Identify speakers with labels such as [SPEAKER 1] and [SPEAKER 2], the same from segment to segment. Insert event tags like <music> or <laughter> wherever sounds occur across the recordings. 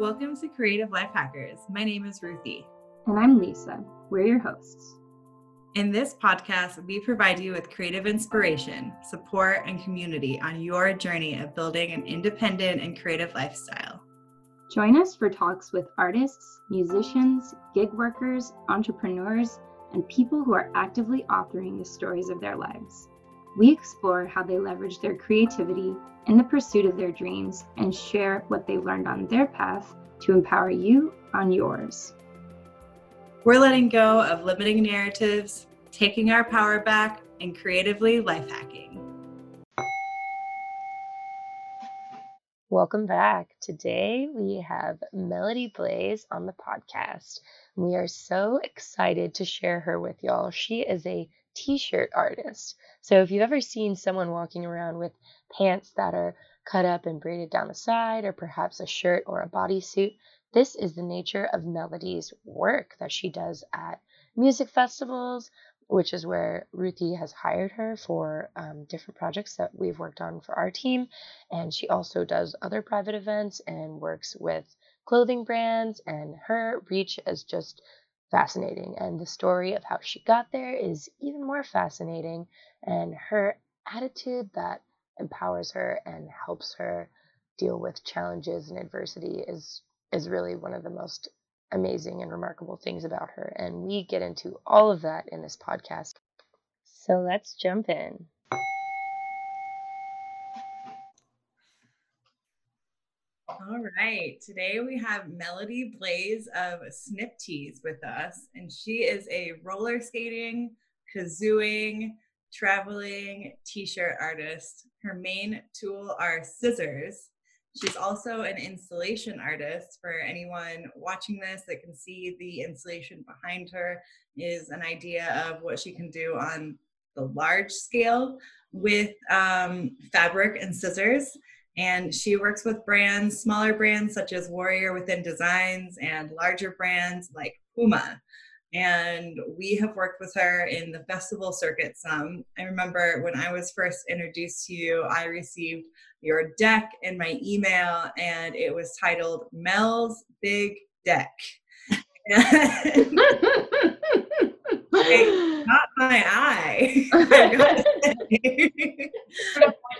[SPEAKER 1] Welcome to Creative Life Hackers. My name is Ruthie.
[SPEAKER 2] And I'm Lisa. We're your hosts.
[SPEAKER 1] In this podcast, we provide you with creative inspiration, support, and community on your journey of building an independent and creative lifestyle.
[SPEAKER 2] Join us for talks with artists, musicians, gig workers, entrepreneurs, and people who are actively authoring the stories of their lives. We explore how they leverage their creativity in the pursuit of their dreams and share what they learned on their path to empower you on yours.
[SPEAKER 1] We're letting go of limiting narratives, taking our power back, and creatively life hacking.
[SPEAKER 3] Welcome back. Today we have Melody Blaze on the podcast. We are so excited to share her with y'all. She is a t shirt artist. So if you've ever seen someone walking around with pants that are cut up and braided down the side, or perhaps a shirt or a bodysuit, this is the nature of Melody's work that she does at music festivals, which is where Ruthie has hired her for um, different projects that we've worked on for our team. And she also does other private events and works with clothing brands. And her reach is just fascinating. And the story of how she got there is even more fascinating. And her attitude that empowers her and helps her deal with challenges and adversity is is really one of the most amazing and remarkable things about her. And we get into all of that in this podcast. So let's jump in.
[SPEAKER 1] All right. Today we have Melody Blaze of Snip Tees with us, and she is a roller skating, kazooing, traveling t shirt artist. Her main tool are scissors. She's also an installation artist. For anyone watching this that can see the installation behind her, is an idea of what she can do on the large scale with um, fabric and scissors. And she works with brands, smaller brands such as Warrior Within Designs, and larger brands like Puma. And we have worked with her in the festival circuit some. I remember when I was first introduced to you, I received your deck in my email, and it was titled Mel's Big Deck. <laughs> <laughs> it caught my eye. <laughs>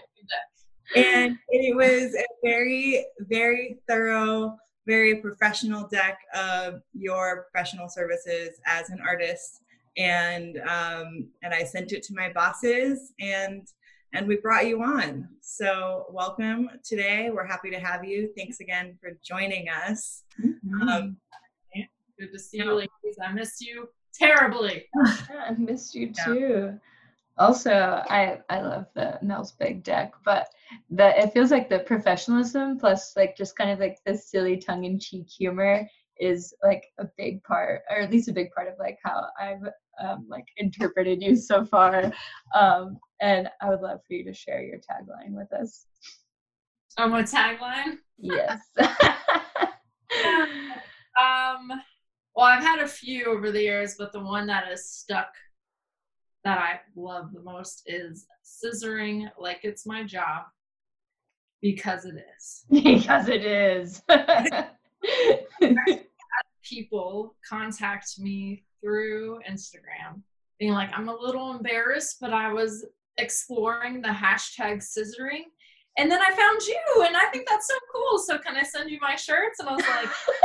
[SPEAKER 1] and it was a very, very thorough, very professional deck of your professional services as an artist. And um, and I sent it to my bosses, and and we brought you on. So welcome today. We're happy to have you. Thanks again for joining us.
[SPEAKER 4] Mm-hmm. Um, Good to see you, ladies. I missed you terribly. <laughs>
[SPEAKER 2] I missed you too. Yeah also i i love the mel's big deck but the it feels like the professionalism plus like just kind of like the silly tongue-in-cheek humor is like a big part or at least a big part of like how i've um, like interpreted you so far. Um, and i would love for you to share your tagline with us.
[SPEAKER 4] Oh my tagline?
[SPEAKER 2] Yes. <laughs> <laughs>
[SPEAKER 4] Um well i've had a few over the years but the one that has stuck that I love the most is scissoring like it's my job because it is. <laughs>
[SPEAKER 2] because it is. <laughs>
[SPEAKER 4] people contact me through Instagram being like, I'm a little embarrassed, but I was exploring the hashtag scissoring. And then I found you, and I think that's so cool. So, can I send you my shirts? And I was like, <laughs>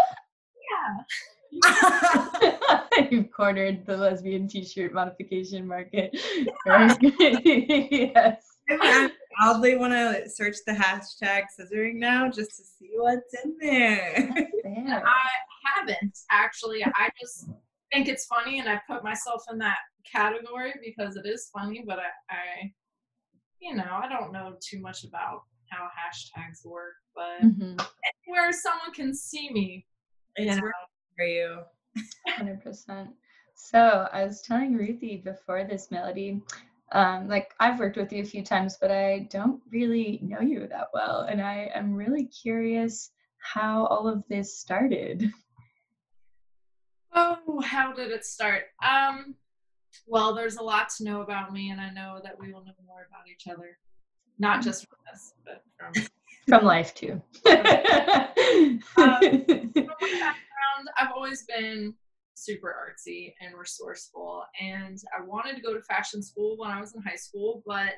[SPEAKER 4] yeah. <laughs>
[SPEAKER 2] You've cornered the lesbian t-shirt modification market. <laughs> yes.
[SPEAKER 1] I probably want to search the hashtag scissoring now just to see what's in there.
[SPEAKER 4] I haven't actually. I just think it's funny, and I put myself in that category because it is funny. But I, I you know, I don't know too much about how hashtags work. But mm-hmm. anywhere someone can see me,
[SPEAKER 1] it's you know, for you.
[SPEAKER 2] 100%. So I was telling Ruthie before this melody, um, like I've worked with you a few times, but I don't really know you that well. And I am really curious how all of this started.
[SPEAKER 4] Oh, how did it start? Um, well, there's a lot to know about me, and I know that we will know more about each other, not just from this, but from
[SPEAKER 2] from life too. <laughs> um, I've
[SPEAKER 4] always been super artsy and resourceful. And I wanted to go to fashion school when I was in high school, but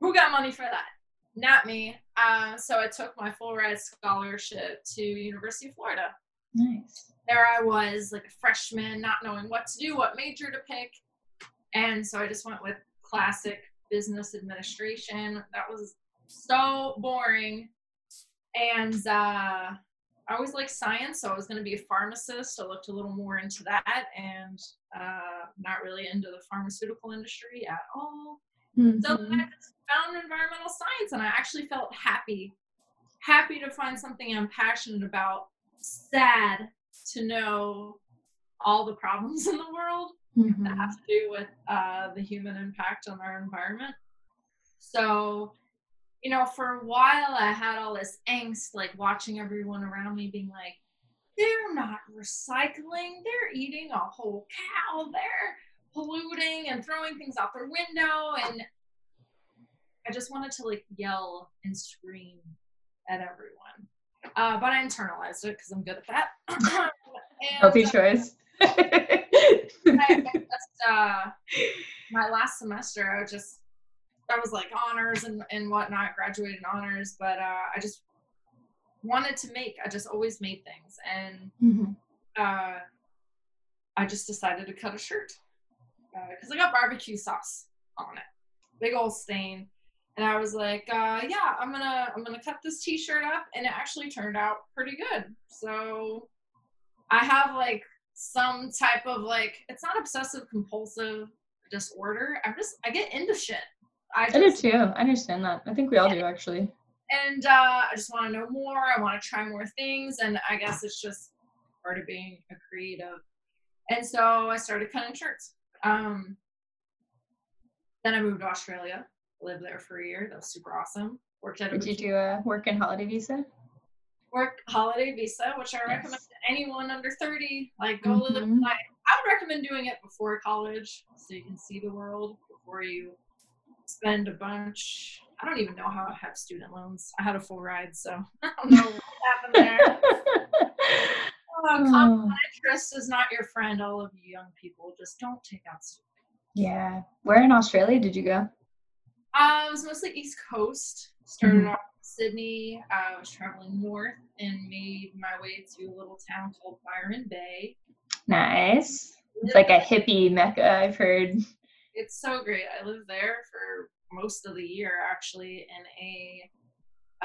[SPEAKER 4] who got money for that? Not me. Uh, so I took my full ride scholarship to University of Florida.
[SPEAKER 2] Nice.
[SPEAKER 4] There I was, like a freshman, not knowing what to do, what major to pick. And so I just went with classic business administration. That was so boring. And uh, I always liked science, so I was going to be a pharmacist. I looked a little more into that and uh, not really into the pharmaceutical industry at all.
[SPEAKER 2] Mm-hmm.
[SPEAKER 4] So I found environmental science and I actually felt happy, happy to find something I'm passionate about, sad to know all the problems <laughs> in the world
[SPEAKER 2] Mhm.
[SPEAKER 4] that have to do with uh, the human impact on our environment. So, you know, for a while I had all this angst, like watching everyone around me being like, they're not recycling, they're eating a whole cow, they're polluting and throwing things out their window. And I just wanted to like yell and scream at everyone. Uh, but I internalized it because I'm good at that. <clears throat> And,
[SPEAKER 2] Healthy choice.
[SPEAKER 4] I, I just, uh, my last semester, I was just, I was like honors and, and whatnot, graduated in honors, but uh, I just wanted to make, I just always made things. And
[SPEAKER 2] Mhm.
[SPEAKER 4] uh, I just decided to cut a shirt because I got barbecue sauce on it, big old stain. And I was like, uh, yeah, I'm gonna I'm gonna cut this T-shirt up, and it actually turned out pretty good. So I have like some type of like it's not obsessive compulsive disorder. I'm just I get into shit. I
[SPEAKER 2] I do too. I understand that. I think we all do actually.
[SPEAKER 4] and uh, I just want to know more. I want to try more things, and I guess it's just part of being a creative. And so I started cutting shirts. Um, then I moved to Australia, lived there for a year. That was super awesome. Worked at a
[SPEAKER 2] Did you do a work and holiday visa?
[SPEAKER 4] work holiday visa, which I
[SPEAKER 2] Yes.
[SPEAKER 4] recommend to anyone under 30. Like, go live
[SPEAKER 2] Mhm.
[SPEAKER 4] life. I would recommend doing it before college so you can see the world before you spend a bunch. I don't even know how I have student loans. I had a full ride, so <laughs> I don't know what happened there. <laughs> Uh, compound interest is not your friend, all of you young people. Just don't take out student.
[SPEAKER 2] yeah. Where in Australia did you go?
[SPEAKER 4] Uh, it was mostly East Coast. Started
[SPEAKER 2] Mhm.
[SPEAKER 4] off in Sydney. I was traveling north and made my way to a little town called Byron Bay.
[SPEAKER 2] Nice. It's like a hippie mecca, I've heard.
[SPEAKER 4] It's so great. I lived there for most of the year, actually, in a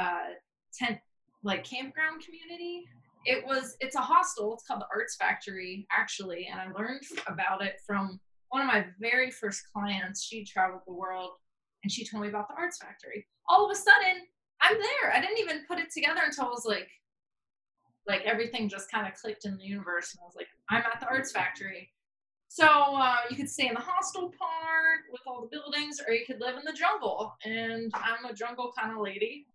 [SPEAKER 4] uh, tent, like campground community. It was. It's a hostel. It's called the Arts Factory, actually, and I learned about it from one of my very first clients. She traveled the world, and she told me about the Arts Factory. All of a sudden, I'm there. I didn't even put it together until I was like, like everything just kind of clicked in the universe, and I was like, I'm at the Arts Factory. So uh, you could stay in the hostel part with all the buildings, or you could live in the jungle. And I'm a jungle kind of lady.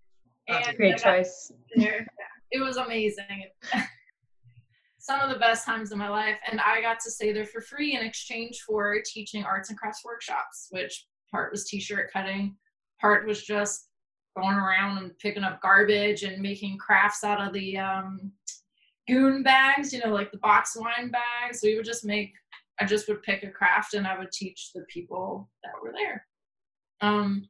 [SPEAKER 2] That's a
[SPEAKER 4] And
[SPEAKER 2] great choice.
[SPEAKER 4] there. It was amazing. <laughs> Some of the best times of my life. And I got to stay there for free in exchange for teaching arts and crafts workshops, which part was t shirt cutting, part was just going around and picking up garbage and making crafts out of the um, goon bags, you know, like the box wine bags. We would just make, I just would pick a craft and I would teach the people that were there. Um,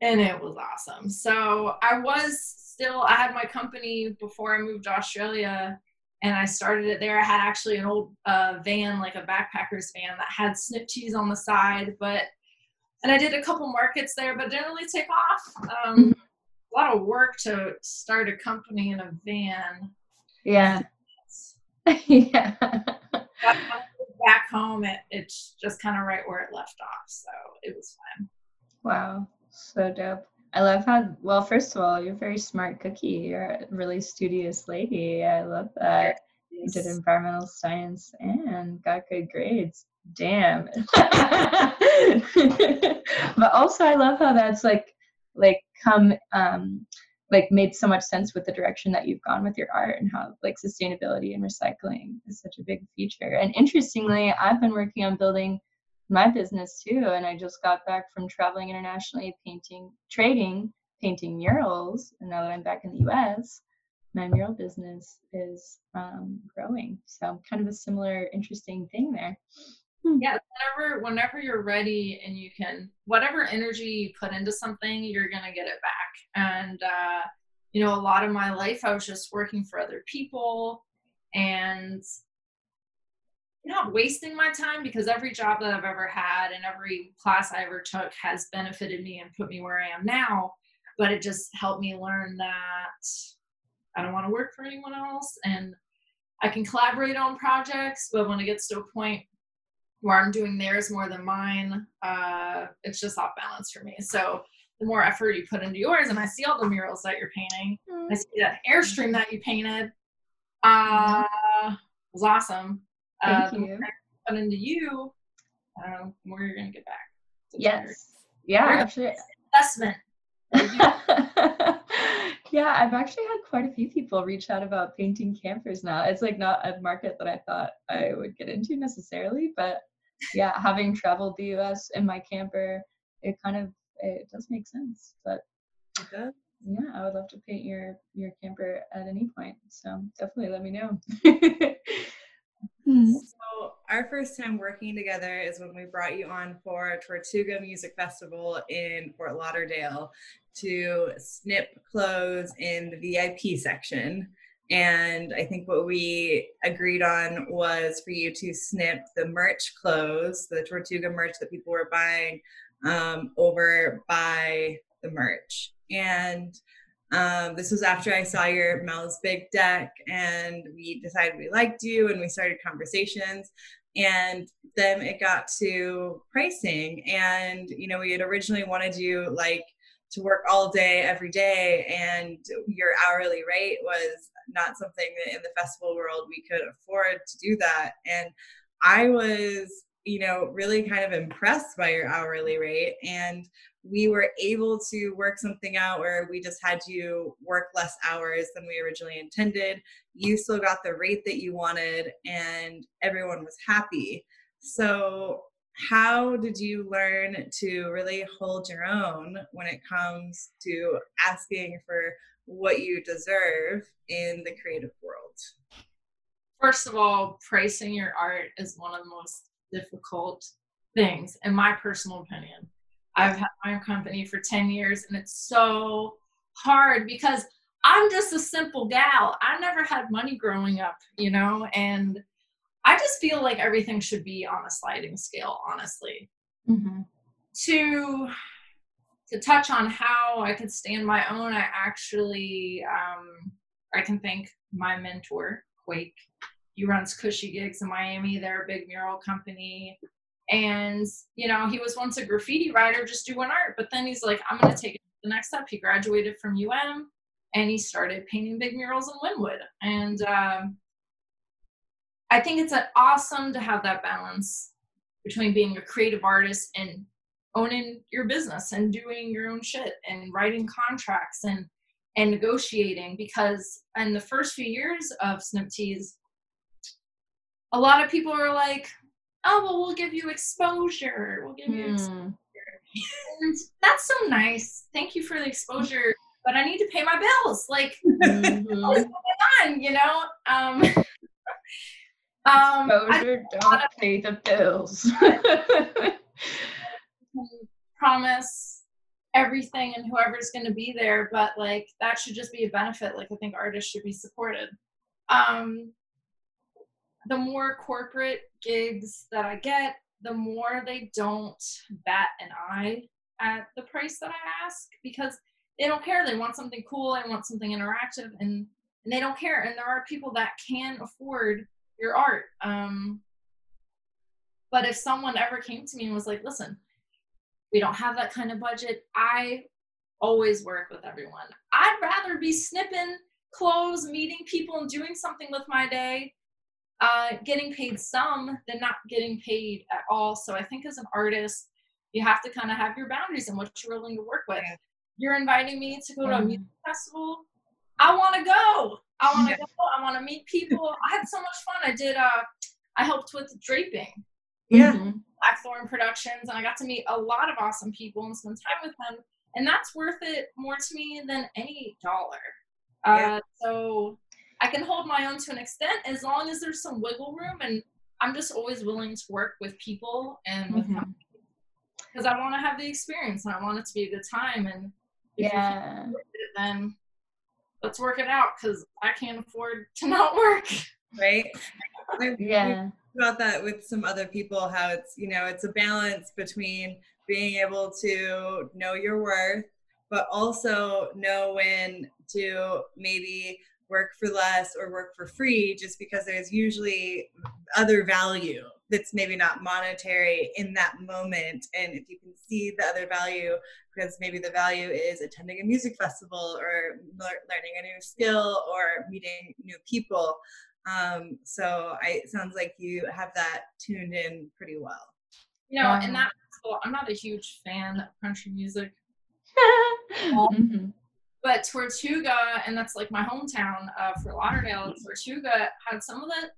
[SPEAKER 4] and it was awesome. So I was still, I had my company before I moved to Australia and I started it there. I had actually an old uh, van, like a backpacker's van that had Snip Tees on the side, but, and I did a couple markets there, but it didn't really take off. Um, a lot of work to start a company in a van.
[SPEAKER 2] Yeah. <laughs> yeah. <laughs>
[SPEAKER 4] But when I moved back home, it, it's just kind of right where it left off. So it was fun.
[SPEAKER 2] Wow. So dope. I love how, well, first of all, you're a very smart cookie. You're a really studious lady. I love that. You did environmental science and got good grades. Damn. <laughs> but also I love how that's like like come um like made so much sense with the direction that you've gone with your art and how like sustainability and recycling is such a big feature. And interestingly, I've been working on building my business too and I just got back from traveling internationally painting trading painting murals and now that I'm back in the US my mural business is um, growing. So kind of a similar interesting thing there.
[SPEAKER 4] Hmm. Yeah, whenever whenever you're ready and you can whatever energy you put into something, you're gonna get it back. And uh, you know, a lot of my life I was just working for other people and not wasting my time because every job that I've ever had and every class I ever took has benefited me and put me where I am now. But it just helped me learn that I don't want to work for anyone else and I can collaborate on projects, but when it gets to a point where I'm doing theirs more than mine, uh, it's just off balance for me. So the more effort you put into yours, and I see all the murals that you're painting, mm-hmm. I see that airstream that you painted, uh, was awesome.
[SPEAKER 2] Thank uh, you.
[SPEAKER 4] Put into you, uh, more you're gonna get back.
[SPEAKER 2] Yes. Yeah, actually.
[SPEAKER 4] Investment. <laughs>
[SPEAKER 2] yeah, I've actually had quite a few people reach out about painting campers now. It's like not a market that I thought I would get into necessarily, but yeah, having traveled the US in my camper, it kind of it does make sense. But yeah, I would love to paint your your camper at any point. So definitely let me know. <laughs>
[SPEAKER 1] Hmm. So our first time working together is when we brought you on for Tortuga Music Festival in Fort Lauderdale to snip clothes in the VIP section. And I think what we agreed on was for you to snip the merch clothes, the Tortuga merch that people were buying, um, over by the merch. And um, this was after I saw your Mel's Big Deck, and we decided we liked you, and we started conversations. And then it got to pricing, and you know, we had originally wanted you like to work all day every day, and your hourly rate was not something that in the festival world we could afford to do that. And I was you know, really kind of impressed by your hourly rate. And we were able to work something out where we just had you work less hours than we originally intended. You still got the rate that you wanted, and everyone was happy. So, how did you learn to really hold your own when it comes to asking for what you deserve in the creative world?
[SPEAKER 4] First of all, pricing your art is one of the most difficult things, in my personal opinion. I've had my own company for 10 years and it's so hard because I'm just a simple gal. I never had money growing up, you know, and I just feel like everything should be on a sliding scale, honestly. Mm-hmm. To to touch on how I could stand my own, I actually um, I can thank my mentor, Quake, he runs Cushy Gigs in Miami. They're a big mural company. And, you know, he was once a graffiti writer just doing art, but then he's like, I'm going to take it the next step. He graduated from UM and he started painting big murals in Wynwood. And um, I think it's awesome to have that balance between being a creative artist and owning your business and doing your own shit and writing contracts and and negotiating because in the first few years of Snip Tees, a lot of people are like, oh, well, we'll give you exposure. We'll give you mm. exposure. And that's so nice. Thank you for the exposure, but I need to pay my bills. Like, <laughs> mm-hmm. what's going on, you know? Um, <laughs>
[SPEAKER 2] um, exposure, don't pay the bills. <laughs>
[SPEAKER 4] promise everything and whoever's going to be there, but like that should just be a benefit. Like, I think artists should be supported. Um, the more corporate gigs that I get, the more they don't bat an eye at the price that I ask because they don't care. They want something cool, they want something interactive, and, and they don't care. And there are people that can afford your art. Um, but if someone ever came to me and was like, listen, we don't have that kind of budget, I always work with everyone. I'd rather be snipping clothes, meeting people, and doing something with my day uh, getting paid some than not getting paid at all. So I think as an artist, you have to kind of have your boundaries and what you're willing to work with. You're inviting me to go to a mm-hmm. music festival. I want to go. I want to go. I want to meet people. I had so much fun. I did. Uh, I helped with draping.
[SPEAKER 1] Yeah. Mm-hmm.
[SPEAKER 4] Blackthorn Productions, and I got to meet a lot of awesome people and spend time with them. And that's worth it more to me than any dollar.
[SPEAKER 1] Yeah.
[SPEAKER 4] Uh, so I can hold my own to an extent as long as there's some wiggle room, and I'm just always willing to work with people and with
[SPEAKER 2] Mhm.
[SPEAKER 4] because I want to have the experience and I want it to be a good time. And if
[SPEAKER 2] Yeah.
[SPEAKER 4] it, then let's work it out because I can't afford to not work.
[SPEAKER 1] right? <laughs>
[SPEAKER 2] Yeah.
[SPEAKER 1] About that with some other people how it's you know it's a balance between being able to know your worth but also know when to maybe work for less or work for free just because there's usually other value that's maybe not monetary in that moment. And if you can see the other value because maybe the value is attending a music festival or learning a new skill or meeting new people um, so I, it sounds like you have that tuned in pretty well.
[SPEAKER 4] You know,
[SPEAKER 2] Wow.
[SPEAKER 4] and that well, I'm not a huge fan of country music, <laughs>
[SPEAKER 2] Mhm.
[SPEAKER 4] but Tortuga, and that's like my hometown uh, Fort Lauderdale. Tortuga had some of the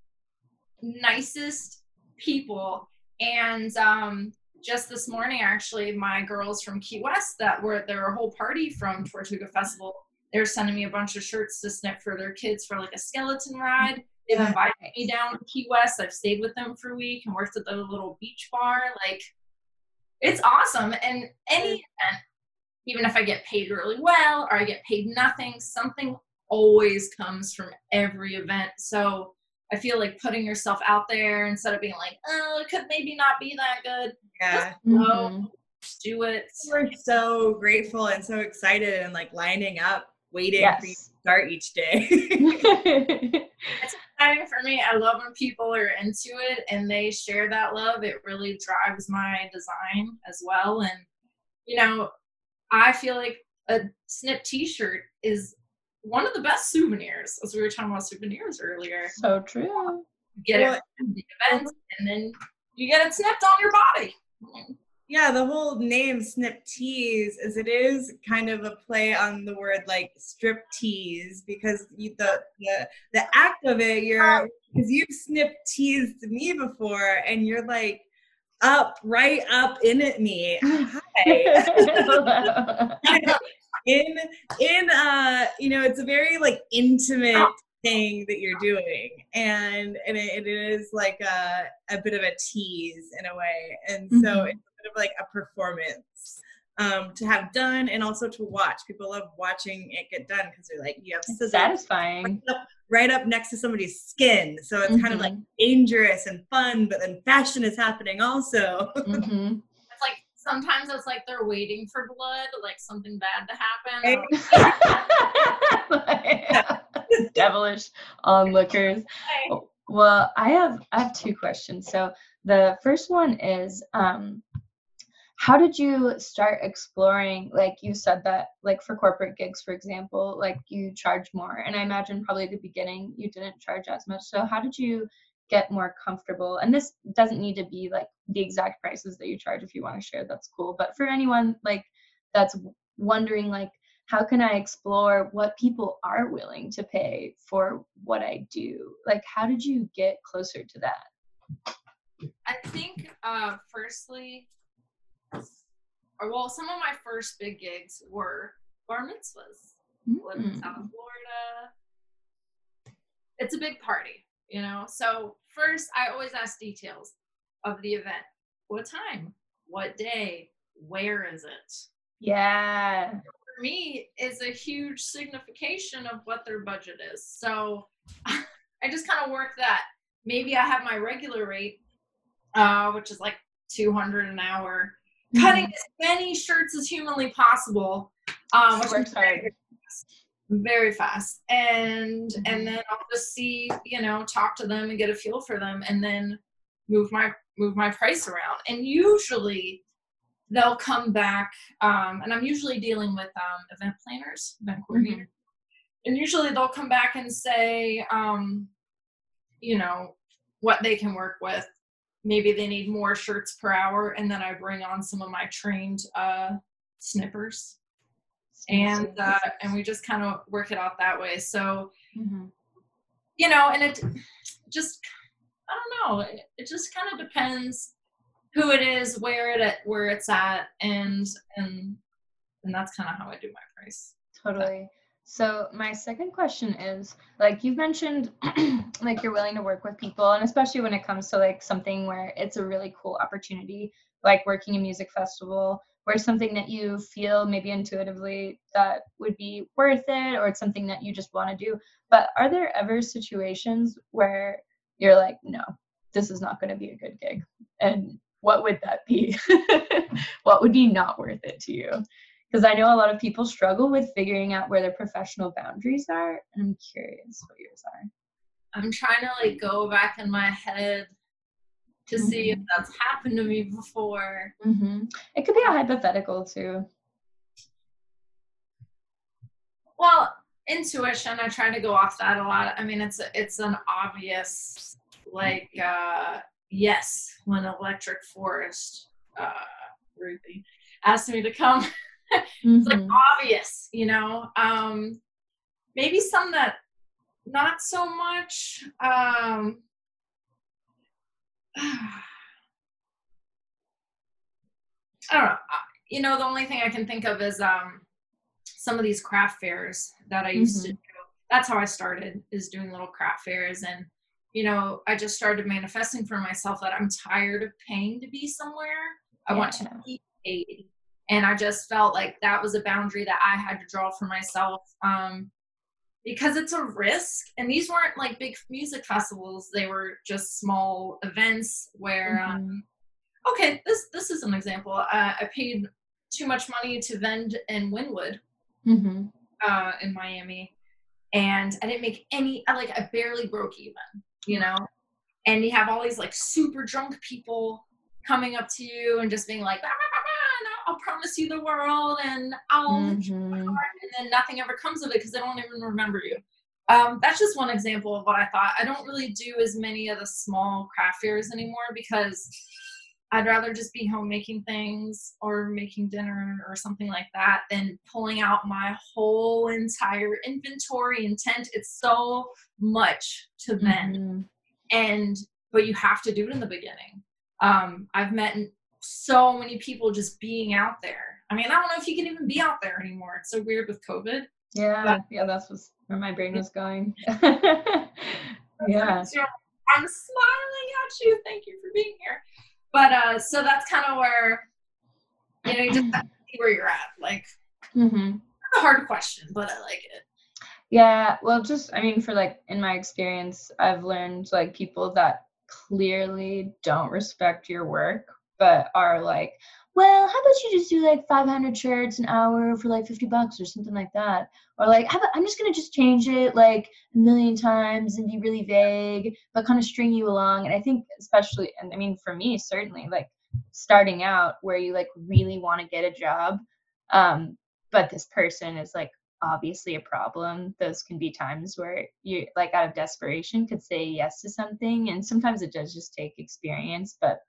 [SPEAKER 4] nicest people, and um, just this morning, actually, my girls from Key West that were there were a whole party from Tortuga Festival. They're sending me a bunch of shirts to snip for their kids for like a skeleton ride. They've
[SPEAKER 1] Yeah.
[SPEAKER 4] invited me down to Key West. I've stayed with them for a week and worked at the little beach bar. Like, it's awesome. And any event, even if I get paid really well or I get paid nothing, something always comes from every event. So I feel like putting yourself out there instead of being like, oh, it could maybe not be that good.
[SPEAKER 1] Yeah.
[SPEAKER 2] Mhm.
[SPEAKER 4] Just do it.
[SPEAKER 1] We're so grateful and so excited and like lining up, waiting for you to start each day. <laughs> <laughs>
[SPEAKER 4] exciting for me. I love when people are into it and they share that love. It really drives my design as well. And, you know, I feel like a snip t shirt is one of the best souvenirs, as we were talking about souvenirs earlier.
[SPEAKER 2] so true.
[SPEAKER 4] You get
[SPEAKER 1] Well,
[SPEAKER 4] it from the event and then you get it snipped on your body.
[SPEAKER 1] Yeah, the whole name Snip Tees is it is kind of a play on the word like strip tease because you, the, the the act of it you're because you've snip teased me before and you're like up right up in at me. Hi. <laughs> in in uh you know it's a very like intimate thing that you're doing and and it, it is like a, a bit of a tease in a way and so
[SPEAKER 2] Mhm.
[SPEAKER 1] it's bit of like a performance um to have done and also to watch people love watching it get done because they're like you have
[SPEAKER 2] It's
[SPEAKER 1] scissors
[SPEAKER 2] satisfying.
[SPEAKER 1] right up, right up next to somebody's skin so it's kind of like
[SPEAKER 2] Mhm.
[SPEAKER 1] dangerous and fun but then fashion is happening also <laughs>
[SPEAKER 2] Mhm.
[SPEAKER 4] It's like sometimes it's like they're waiting for blood, like something bad to happen. or- <laughs> <laughs>
[SPEAKER 2] Devilish onlookers. Oh, Well, I have I have two questions. So the first one is um how did you start exploring like you said that like for corporate gigs for example like you charge more and i imagine probably at the beginning you didn't charge as much so how did you get more comfortable? And this doesn't need to be like the exact prices that you charge if you want to share that's cool but for anyone like that's wondering like how can i explore what people are willing to pay for what i do? Like how did you get closer to that?
[SPEAKER 4] I think, uh, firstly, or well, some of my first big gigs were bar mitzvahs. Live in
[SPEAKER 2] Mm.
[SPEAKER 4] South Florida. It's a big party, you know. So first, I always ask details of the event: what time, what day, where is it?
[SPEAKER 2] yeah
[SPEAKER 4] for me is a huge signification of what their budget is. So <laughs> I just kind of work that. Maybe I have my regular rate, uh, which is like 200 an hour, cutting as many shirts as humanly possible, um, which
[SPEAKER 2] works
[SPEAKER 4] is
[SPEAKER 2] hard
[SPEAKER 4] very fast. And
[SPEAKER 2] Mhm.
[SPEAKER 4] and then I'll just see, you know, talk to them and get a feel for them, and then move my move my price around. And usually they'll come back um, and i'm usually dealing with um, event planners event coordinators and usually they'll come back and say um, you know what they can work with maybe they need more shirts per hour and then i bring on some of my trained uh, snippers. And uh, and we just kind of work it out that way. So
[SPEAKER 2] Mhm.
[SPEAKER 4] you know and it just i don't know it, it just kind of depends who it is where it at where it's at and and and that's kind of how i do my price.
[SPEAKER 2] Totally So my second question is like you've mentioned <clears throat> like you're willing to work with people and especially when it comes to like something where it's a really cool opportunity like working a music festival where something that you feel maybe intuitively that would be worth it or it's something that you just want to do. But are there ever situations where you're like no, this is not going to be a good gig? And what would that be? <laughs> what would be not worth it to you? Because I know a lot of people struggle with figuring out where their professional boundaries are. And I'm curious what yours are.
[SPEAKER 4] I'm trying to like go back in my head to mm-hmm. see if mm-hmm. that's happened to me before.
[SPEAKER 2] Mm-hmm. It could be a hypothetical too.
[SPEAKER 4] Well, intuition. I try to go off that a lot. I mean, it's a, it's an obvious like uh, yes when Electric Forest uh, Ruthie asked me to come mm-hmm. it's like mm-hmm. obvious, you know. Um, maybe some that not so much. Um, <sighs> I don't know. You know, the only thing I can think of is um, some of these craft fairs that I used mm-hmm. to do. That's how I started, is doing little craft fairs. And, you know, I just started manifesting for myself that I'm tired of paying to be somewhere. I yeah. want to be paid and i just felt like that was a boundary that i had to draw for myself um, because it's a risk. And these weren't like big music festivals. They were just small events where um, mm-hmm. um, okay this this is an example. Uh, i paid too much money to vend in wynwood mm-hmm. uh, in miami. And i didn't make any like i barely broke even you know? And you have all these like super drunk people coming up to you and just being like ah, I'll promise you the world and I'll mm-hmm. and then nothing ever comes of it because they don't even remember you. Um, that's just one example of what I thought. I don't really do as many of the small craft fairs anymore because I'd rather just be home making things or making dinner or something like that than pulling out my whole entire inventory and tent. It's so much to. Mm-hmm. And but you have to do it in the beginning. Um, I've met so many people just being out there. I mean, I don't know if you can even be out there anymore. It's so weird with COVID.
[SPEAKER 2] Yeah, but, yeah, that's where my brain was going. <laughs> <laughs> yeah.
[SPEAKER 4] I'm smiling at you. Thank you for being here. But uh, so that's kind of where you know you just see where you're at. Like, mm-hmm. a hard question, but I like it.
[SPEAKER 2] Yeah, well, just I mean, for like in my experience, I've learned like people that clearly don't respect your work but are like, well, how about you just do like 500 shirts an hour for like 50 bucks or something like that? Or like, about I'm just gonna just change it like a million times and be really vague, but kind of string you along. And I think, especially, and I mean, for me, certainly, like starting out where you like really want to get a job, um, but this person is like obviously a problem those can be times where you like out of desperation could say yes to something and sometimes it does just take experience but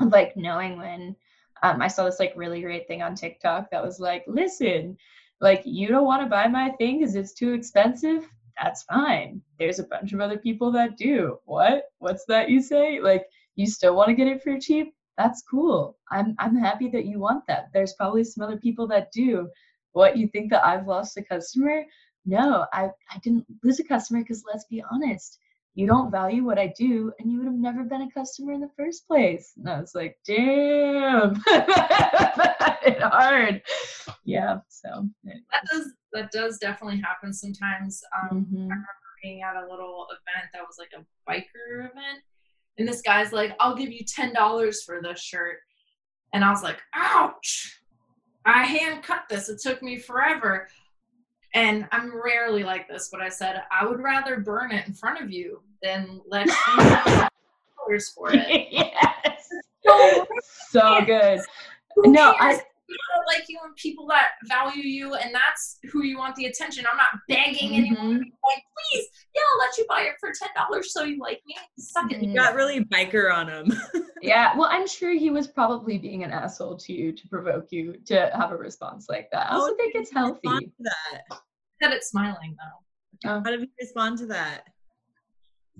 [SPEAKER 2] like knowing when um, I saw this like really great thing on TikTok that was like, listen, like you don't want to buy my thing because it's too expensive. That's fine. There's a bunch of other people that do. What? What's that you say? Like you still want to get it for cheap? That's cool. I'm I'm happy that you want that. There's probably some other people that do. What you think that I've lost a customer? No, I I didn't lose a customer because let's be honest, you don't value what I do, and you would have never been a customer in the first place. And I was like, damn, <laughs> hard. Yeah. So
[SPEAKER 4] that does that does definitely happen sometimes. Um, mm-hmm. I remember being at a little event that was like a biker event, and this guy's like, "I'll give you ten dollars for this shirt," and I was like, "Ouch!" I hand cut this. It took me forever. And I'm rarely like this, but I said I would rather burn it in front of you than let you dollars <laughs> for it.
[SPEAKER 2] yes. So, so good.
[SPEAKER 4] no, I like you and people that value you and that's who you want the attention. I'm not begging mm-hmm. anyone like, please, yeah, I'll let you buy it for ten dollars so you like me. Suck it.
[SPEAKER 1] You got really biker on him. <laughs>
[SPEAKER 2] yeah, well, I'm sure he was probably being an asshole to you to provoke you to have a response like that. I also think it's healthy.
[SPEAKER 4] That. Said it smiling though.
[SPEAKER 1] Oh. How did he respond to that?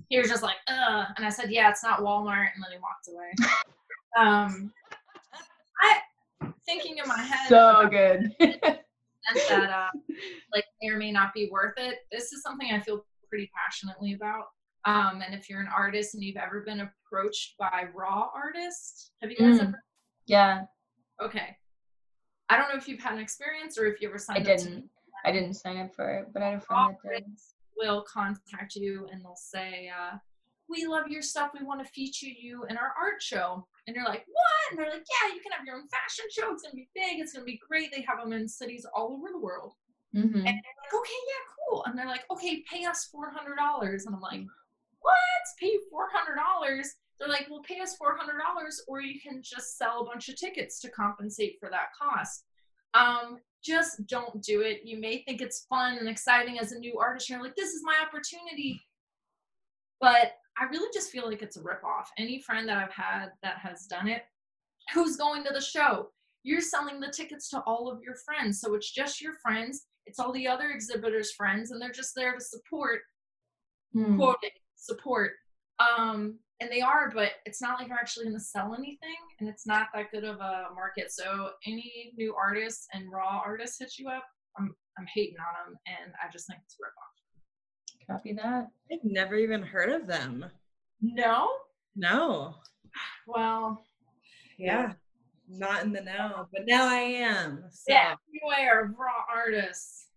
[SPEAKER 4] He was just like, "Uh," and I said, "Yeah, it's not Walmart," and then he walked away. um, I thinking in my head.
[SPEAKER 2] So good. <laughs> <laughs>
[SPEAKER 4] that uh, like may or may not be worth it. This is something I feel pretty passionately about. Um, and if you're an artist and you've ever been approached by raw artists, have you guys
[SPEAKER 2] Mm.
[SPEAKER 4] ever?
[SPEAKER 2] Yeah,
[SPEAKER 4] Okay. I don't know if you've had an experience or if you ever
[SPEAKER 2] I
[SPEAKER 4] signed up to
[SPEAKER 2] didn't. I didn't sign up for it, but I had a friend that did.
[SPEAKER 4] will contact you and they'll say, uh, "We love your stuff. We want to feature you in our art show." And you're like, "What?" And they're like, "Yeah, you can have your own fashion show. It's gonna be big. It's gonna be great. They have them in cities all over the world."
[SPEAKER 2] hmm
[SPEAKER 4] And they're like, "Okay, yeah, cool." And they're like, "Okay, pay us four hundred dollars." And I'm like, "What? Pay four hundred dollars?" They're like, "Well, pay us four hundred dollars, or you can just sell a bunch of tickets to compensate for that cost." Um, just don't do it. You may think it's fun and exciting as a new artist. You're like, "This is my opportunity," but I really just feel like it's a ripoff. Any friend that I've had that has done it, who's going to the show? You're selling the tickets to all of your friends, so it's just your friends. It's all the other exhibitors' friends, and they're just there to support quoting support um and they are but it's not like they're actually going to sell anything and it's not that good of a market so any new artists and raw artists hit you up i'm i'm hating on them and i just think it's a ripoff
[SPEAKER 2] Copy that.
[SPEAKER 1] I've never even heard of them.
[SPEAKER 4] no
[SPEAKER 1] No.
[SPEAKER 4] well
[SPEAKER 1] Yeah. Not in the know, but now I am. So.
[SPEAKER 4] yeah beware of raw artists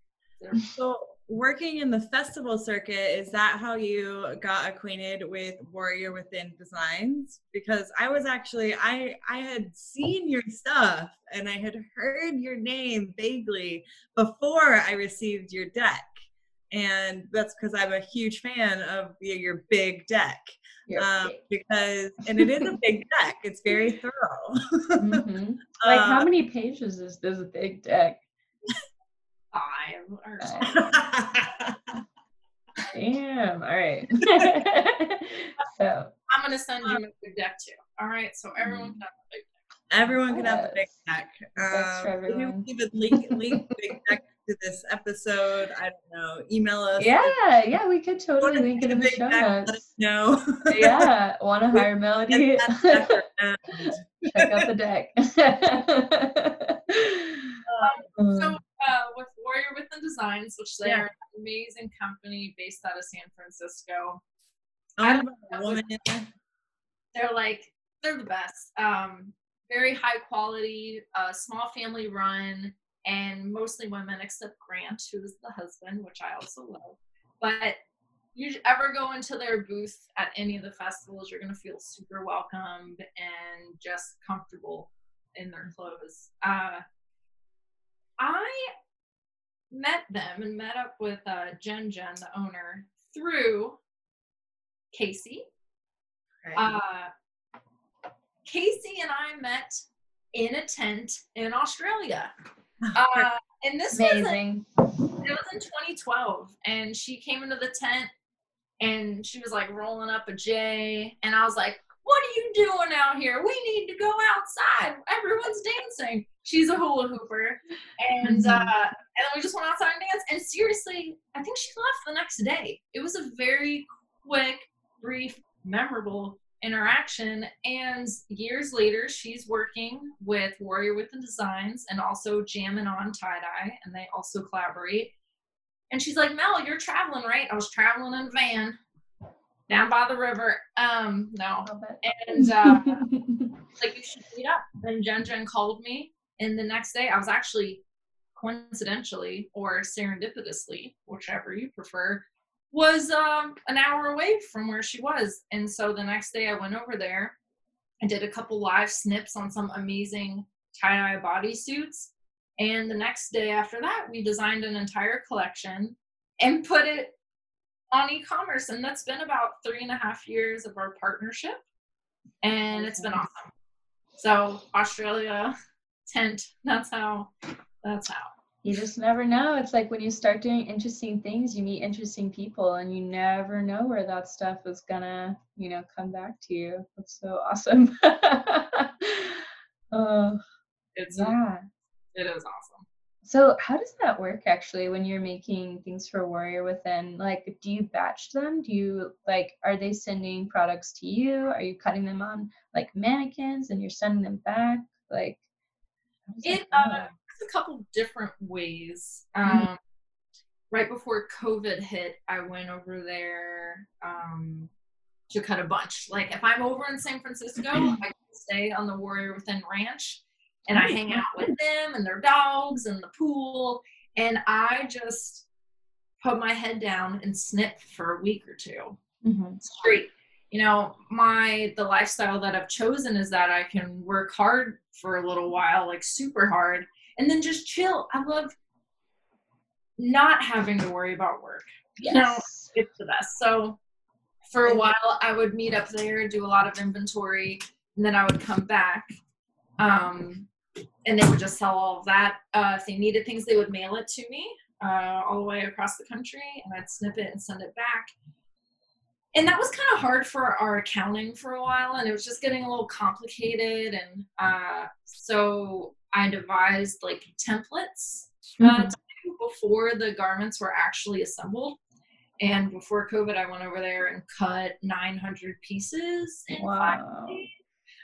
[SPEAKER 1] So, working in the festival circuit, is that how you got acquainted with Warrior Within Designs? Because I was actually I I had seen your stuff and I had heard your name vaguely before I received your deck. And that's because I'm a huge fan of your, your big deck. Um, because and it is a <laughs> big deck. It's very thorough.
[SPEAKER 2] Mhm. <laughs> Like, how
[SPEAKER 1] Uh,
[SPEAKER 2] many pages is this big deck?
[SPEAKER 4] five or
[SPEAKER 2] Five. Damn. All right. <laughs> so,
[SPEAKER 4] i'm going to send you a big deck too all right so everyone can have a big deck.
[SPEAKER 1] Everyone can have the big
[SPEAKER 2] Yes.
[SPEAKER 1] deck.
[SPEAKER 2] That's for
[SPEAKER 1] Um, we can
[SPEAKER 2] everyone.
[SPEAKER 1] even link link the big deck to this episode. I don't know. Email us.
[SPEAKER 2] yeah, yeah, we could
[SPEAKER 1] If
[SPEAKER 2] totally link it in the show
[SPEAKER 1] deck, let us
[SPEAKER 2] notes.
[SPEAKER 1] know. <laughs>
[SPEAKER 2] Yeah, want to hire Melody?
[SPEAKER 1] Get <laughs> that deck around.
[SPEAKER 2] Check out the deck. <laughs>
[SPEAKER 4] So,
[SPEAKER 2] Um,
[SPEAKER 4] uh, with Warrior Within Designs, which they
[SPEAKER 1] Yeah.
[SPEAKER 4] are an amazing company based out of San Francisco,
[SPEAKER 1] I'm a woman.
[SPEAKER 4] they're like they're the best. Um, very high quality, uh, small family run, and mostly women, except Grant, who is the husband, which I also love. But you ever go into their booth at any of the festivals, you're gonna feel super welcomed and just comfortable in their clothes. Uh, I met them and met up with uh, Jen Jen, the owner, through Casey. Uh, Casey and I met in a tent in Australia. Uh, and this was in, it was in 2012, and she came into the tent and she was like rolling up a J, and I was like, "What are you doing out here? We need to go outside. Everyone's dancing." She's a hula hooper, and uh,
[SPEAKER 2] Mhm.
[SPEAKER 4] and then we just went outside and danced. And seriously, I think she left the next day. It was a very quick, brief, memorable interaction. And years later, she's working with Warrior Within Designs and also jamming on tie dye, and they also collaborate. And she's like, Mel, you're traveling, right? I was traveling in a van down by the river. Um, no. And uh, <laughs> like you should meet up. Then Jen Jen called me, and the next day I was actually coincidentally or serendipitously, whichever you prefer, was um, an hour away from where she was. And so the next day I went over there and did a couple live snips on some amazing tie-dye bodysuits. And the next day after that, we designed an entire collection and put it on e-commerce. And that's been about three and a half years of our partnership. And it's been awesome. So Australia <laughs> tent, that's how that's how.
[SPEAKER 2] You just never know. It's like when you start doing interesting things, you meet interesting people, and you never know where that stuff is gonna, you know, come back to you. That's so awesome. <laughs> oh,
[SPEAKER 4] It's
[SPEAKER 2] yeah.
[SPEAKER 4] it is awesome.
[SPEAKER 2] So how does that work actually when you're making things for Warrior Within? Like, do you batch them? Do you like are they sending products to you? Are you cutting them on like mannequins and you're sending them back? Like how does that
[SPEAKER 4] It uh? A couple different ways. Um, Right before COVID hit, I went over there um, to cut a bunch. Like if I'm over in San Francisco, I stay on the Warrior Within Ranch and I hang out with them and their dogs and the pool. And I just put my head down and snip for a week or 2
[SPEAKER 2] mm-hmm.
[SPEAKER 4] straight. You know, my the lifestyle that I've chosen is that I can work hard for a little while, like super hard, and then just chill. I love not having to worry about work.
[SPEAKER 2] Yes.
[SPEAKER 4] You know, it's the best. So for a while I would meet up there, and do a lot of inventory, and then I would come back. Um, and they would just sell all of that. Uh, if they needed things, they would mail it to me uh, all the way across the country, and I'd snip it and send it back. And that was kind of hard for our accounting for a while, and it was just getting a little complicated. And uh, so I devised like templates uh,
[SPEAKER 2] Mhm.
[SPEAKER 4] to before the garments were actually assembled. And before COVID, I went over there and cut 900 pieces in five
[SPEAKER 2] Wow.
[SPEAKER 4] days.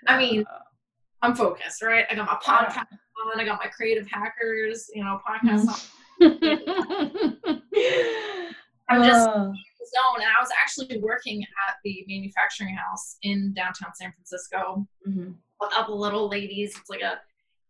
[SPEAKER 4] I mean, I'm focused, right? I got my podcast on, I got my creative hackers, you know, podcast on. <laughs> I'm just the zone. And I was actually working at the manufacturing house in downtown San Francisco
[SPEAKER 2] mhm.
[SPEAKER 4] with a couple little ladies. It's like a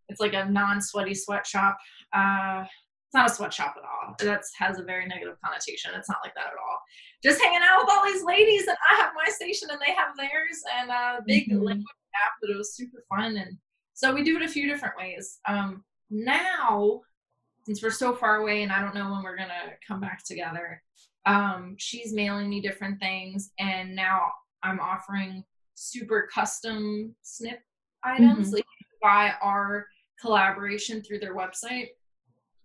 [SPEAKER 4] it's like a non-sweaty sweatshop. Uh it's not a sweatshop at all. That has a very negative connotation. It's not like that at all. Just hanging out with all these ladies, and I have my station and they have theirs, and a big
[SPEAKER 2] Mhm.
[SPEAKER 4] liquid app that it was super fun. And so we do it a few different ways. Um, now, since we're so far away and I don't know when we're gonna come back together, um, she's mailing me different things, and now I'm offering super custom snip items.
[SPEAKER 2] Mhm.
[SPEAKER 4] Like buy our collaboration through their website,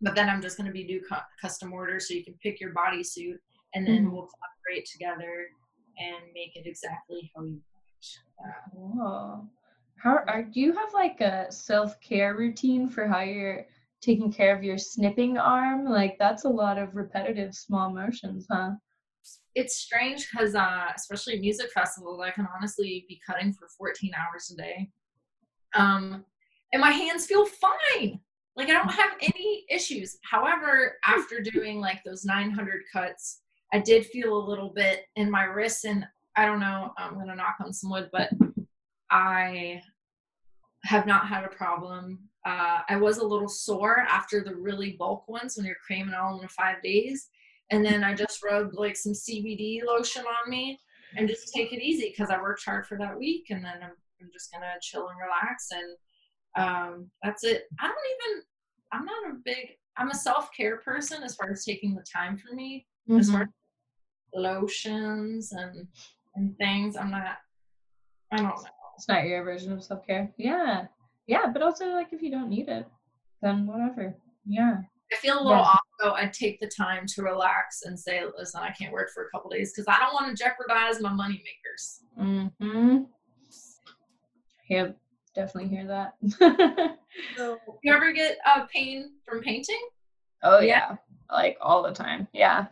[SPEAKER 4] but then I'm just going to be do cu- custom orders so you can pick your bodysuit, and then
[SPEAKER 2] Mhm.
[SPEAKER 4] we'll collaborate together and make it exactly how you want. Uh,
[SPEAKER 2] Whoa. How are, do you have like a self care routine for how you're taking care of your snipping arm? Like that's a lot of repetitive small motions, huh?
[SPEAKER 4] it's strange because uh, especially music festivals i can honestly be cutting for 14 hours a day um, and my hands feel fine. Like i don't have any issues. However after doing like those 900 cuts i did feel a little bit in my wrists and i don't know i'm gonna knock on some wood but i have not had a problem. Uh, i was a little sore after the really bulk ones when you're cramming all in five days and then I just rubbed like some CBD lotion on me and just take it easy because I worked hard for that week, and then I'm, I'm just gonna chill and relax, and um, that's it. I don't even. I'm not a big. I'm a self care person as far as taking the time for me, as far as lotions and and things. I'm not. I don't know.
[SPEAKER 2] It's not your version of self care. Yeah. Yeah, but also like if you don't need it, then whatever. Yeah.
[SPEAKER 4] I feel a little
[SPEAKER 2] Yeah.
[SPEAKER 4] off though. I take the time to relax and say, "Listen, I can't work for a couple days because I don't want to jeopardize my money makers."
[SPEAKER 2] Mm-hmm. Yeah, definitely hear that.
[SPEAKER 1] So <laughs>
[SPEAKER 4] You ever get uh, pain from painting?
[SPEAKER 2] oh
[SPEAKER 4] Yeah.
[SPEAKER 2] yeah. Like all the time. Yeah.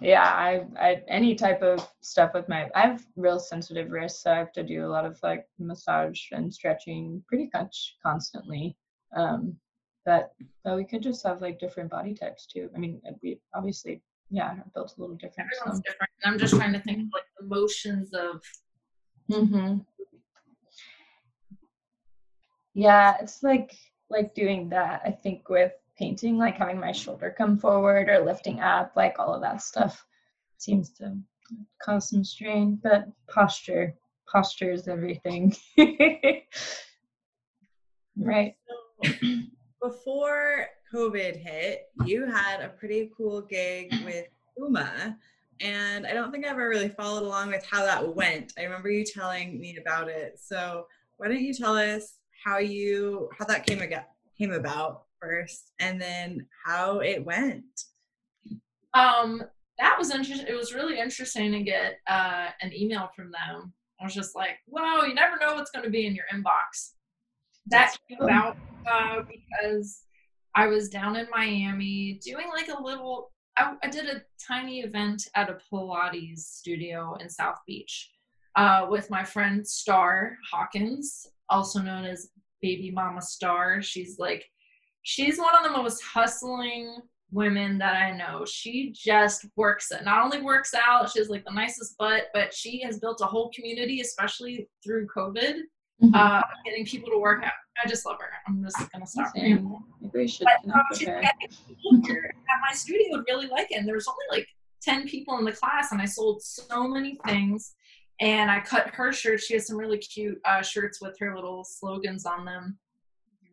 [SPEAKER 2] Yeah, I I any type of stuff with my I have real sensitive wrists, so I have to do a lot of like massage and stretching pretty much constantly. Um but but we could just have like different body types too. I mean, we obviously yeah, are built a little different. So.
[SPEAKER 4] Different. I'm just trying to think of like the motions of
[SPEAKER 2] Mm-hmm. Yeah, it's like like doing that. I think with painting, like having my shoulder come forward or lifting up, like all of that stuff seems to cause some strain. But posture, posture is everything. <laughs> right.
[SPEAKER 1] So, before COVID hit, you had a pretty cool gig with Puma. And I don't think I ever really followed along with how that went. I remember you telling me about it. So why don't you tell us how you how that came aga- came about first and then how it went?
[SPEAKER 4] um that was interesting. It was really interesting to get uh, an email from them. I was just like, "Wow, you never know what's going to be in your inbox." That
[SPEAKER 2] That's
[SPEAKER 4] came about uh, because I was down in Miami doing like a little. I, I did a tiny event at a Pilates studio in South Beach uh, with my friend Star Hawkins, also known as Baby Mama Star. She's like she's one of the most hustling women that I know. She just works it. Not only works out, she has like the nicest butt, but she has built a whole community, especially through COVID,
[SPEAKER 2] Mhm.
[SPEAKER 4] uh, getting people to work out. I just love her. I'm just gonna stop.
[SPEAKER 2] Maybe we should
[SPEAKER 4] But um,
[SPEAKER 2] connect with
[SPEAKER 4] she,
[SPEAKER 2] her.
[SPEAKER 4] I think people here at my studio would really like it. And there's only like 10 people in the class, and I sold so many things. And I cut her shirt. She has some really cute uh, shirts with her little slogans on them.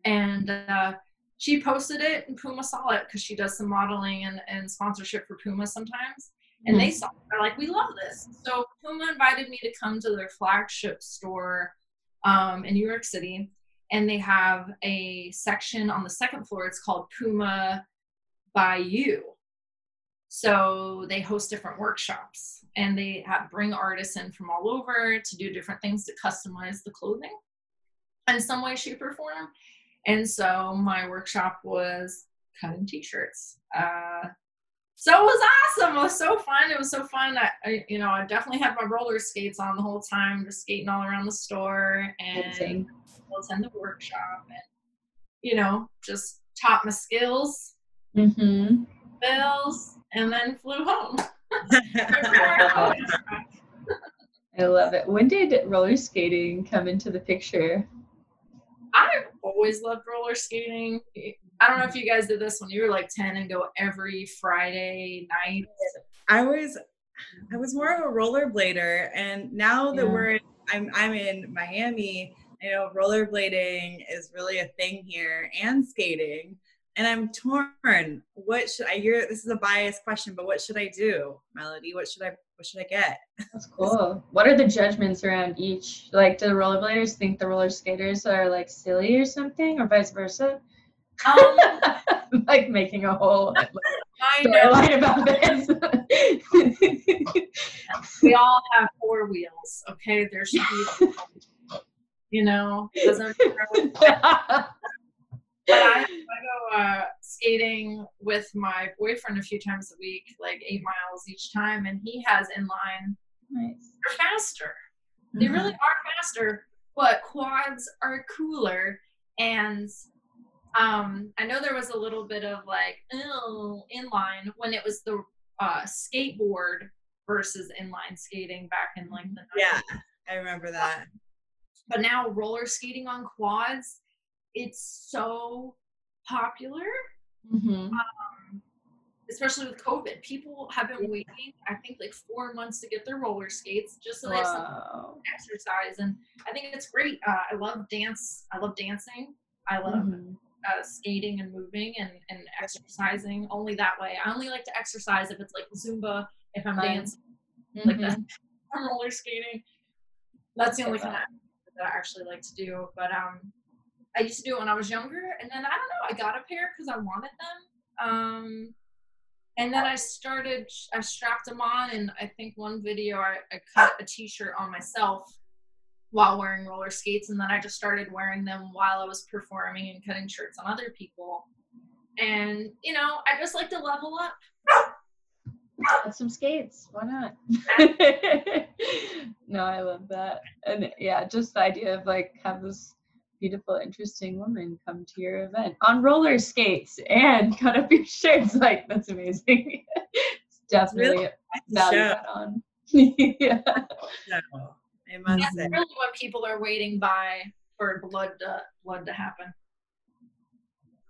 [SPEAKER 4] And uh, she posted it, and Puma saw it because she does some modeling and, and sponsorship for Puma sometimes. And they saw it. They're like, we love this. So Puma invited me to come to their flagship store um, in New York City and they have a section on the second floor. It's called Puma by You. So they host different workshops and they have bring artists in from all over to do different things to customize the clothing in some way, shape, or form. And so my workshop was cutting t-shirts. Uh, so it was awesome. It was so fun. It was so fun. I, I, you know, I definitely had my roller skates on the whole time, just skating all around the store and we'll attend the workshop and you know just taught my skills
[SPEAKER 2] Mm-hmm.
[SPEAKER 4] bills and then flew home <laughs>
[SPEAKER 2] I love it. When did roller skating come into the picture?
[SPEAKER 4] i've always loved roller skating i don't know if you guys did this when you were like 10 and go every friday night
[SPEAKER 1] I was I was more of a rollerblader and now that
[SPEAKER 2] Yeah.
[SPEAKER 1] we're in, I'm I'm in Miami, I know rollerblading is really a thing here and skating. And I'm torn. What should I hear? This is a biased question, but what should I do, Melody? What should I what should I get?
[SPEAKER 2] That's cool. What are the judgments around each? Like, do the rollerbladers think the roller skaters are like silly or something, or vice versa?
[SPEAKER 4] um, <laughs>
[SPEAKER 2] like making a whole like, <laughs>
[SPEAKER 4] i know
[SPEAKER 2] storyline about this. <laughs>
[SPEAKER 4] we all have four wheels okay there should be you know doesn't But I, <laughs> I go uh, skating with my boyfriend a few times a week, like eight miles each time, and he has inline.
[SPEAKER 2] nice.
[SPEAKER 4] They're faster. They really are faster, but quads are cooler. And um, I know there was a little bit of like, oh, inline when it was the uh, skateboard versus inline skating back in like the 90s.
[SPEAKER 1] Yeah, I remember that.
[SPEAKER 4] But now roller skating on quads, it's so popular.
[SPEAKER 2] Mhm.
[SPEAKER 4] um, especially with COVID, people have been waiting, I think, like four months to get their roller skates just so they have to exercise. And I think it's great. Uh, I love dance. I love dancing. I love
[SPEAKER 2] Mhm.
[SPEAKER 4] uh, skating and moving and, and exercising only that way. I only like to exercise if it's like Zumba, if I'm
[SPEAKER 2] Fun.
[SPEAKER 4] dancing, like
[SPEAKER 2] Mhm.
[SPEAKER 4] that. <laughs> I'm roller skating. That's the only of that I actually like to do. But um, I used to do it when I was younger, and then I don't know. I got a pair because I wanted them. Um, and then I started. I strapped them on, and I think one video I, I cut a T-shirt on myself while wearing roller skates, and then I just started wearing them while I was performing and cutting shirts on other people. And you know, I just like to level up.
[SPEAKER 2] Some skates. Why not? <laughs> <laughs> no, I love that. And yeah, just the idea of like have this beautiful, interesting woman come to your event on roller skates and cut up your shirts. <laughs> Like that's amazing. it's definitely
[SPEAKER 1] really
[SPEAKER 2] value add on. <laughs> yeah.
[SPEAKER 1] So, must
[SPEAKER 4] That's
[SPEAKER 1] say.
[SPEAKER 4] really what people are waiting by for blood to blood to happen.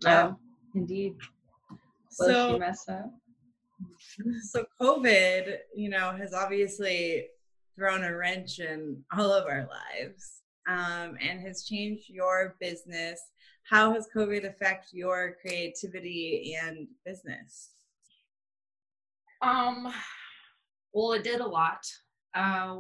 [SPEAKER 1] Yeah.
[SPEAKER 2] Oh, indeed. Will she
[SPEAKER 1] So
[SPEAKER 2] mess up?
[SPEAKER 1] so COVID, you know, has obviously thrown a wrench in all of our lives um, and has changed your business. How has COVID affect your creativity and business?
[SPEAKER 4] Um, well, it did a lot. Uh,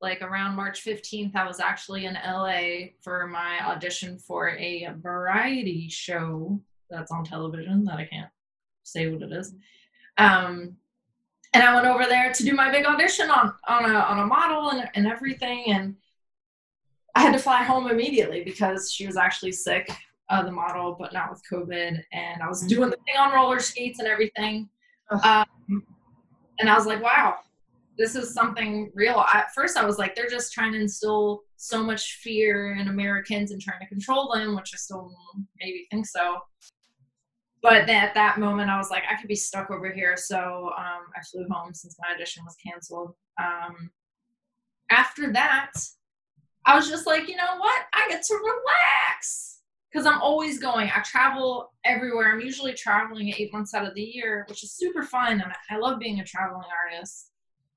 [SPEAKER 4] like around March 15th, I was actually in LA for my audition for a variety show that's on television that I can't say what it is. Um, and I went over there to do my big audition on on a on a model and, and everything, and I had to fly home immediately because she was actually sick, uh, the model, but not with COVID, and I was doing the thing on roller skates and everything. Um, and I was like, wow, this is something real. At first, I was like, they're just trying to instill so much fear in Americans and trying to control them, which I still maybe think so. But at that moment, I was like, I could be stuck over here. So um, I flew home since my audition was canceled. Um, after that, I was just like, you know what? I get to relax because I'm always going. I travel everywhere. I'm usually traveling eight months out of the year, which is super fun. And I love being a traveling artist.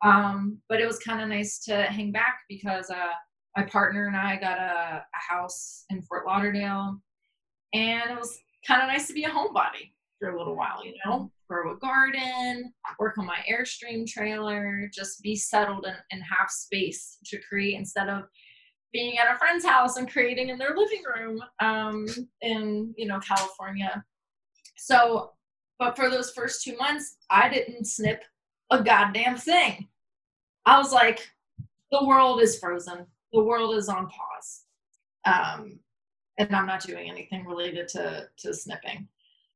[SPEAKER 4] Um, but it was kind of nice to hang back because uh, my partner and I got a, a house in Fort Lauderdale. And it was kind of nice to be a homebody for a little while, you know, grow a garden, work on my Airstream trailer, just be settled and, and have space to create instead of being at a friend's house and creating in their living room um, in you know California. So, but for those first two months, I didn't snip a goddamn thing. I was like, the world is frozen. The world is on pause, um, and I'm not doing anything related to to snipping.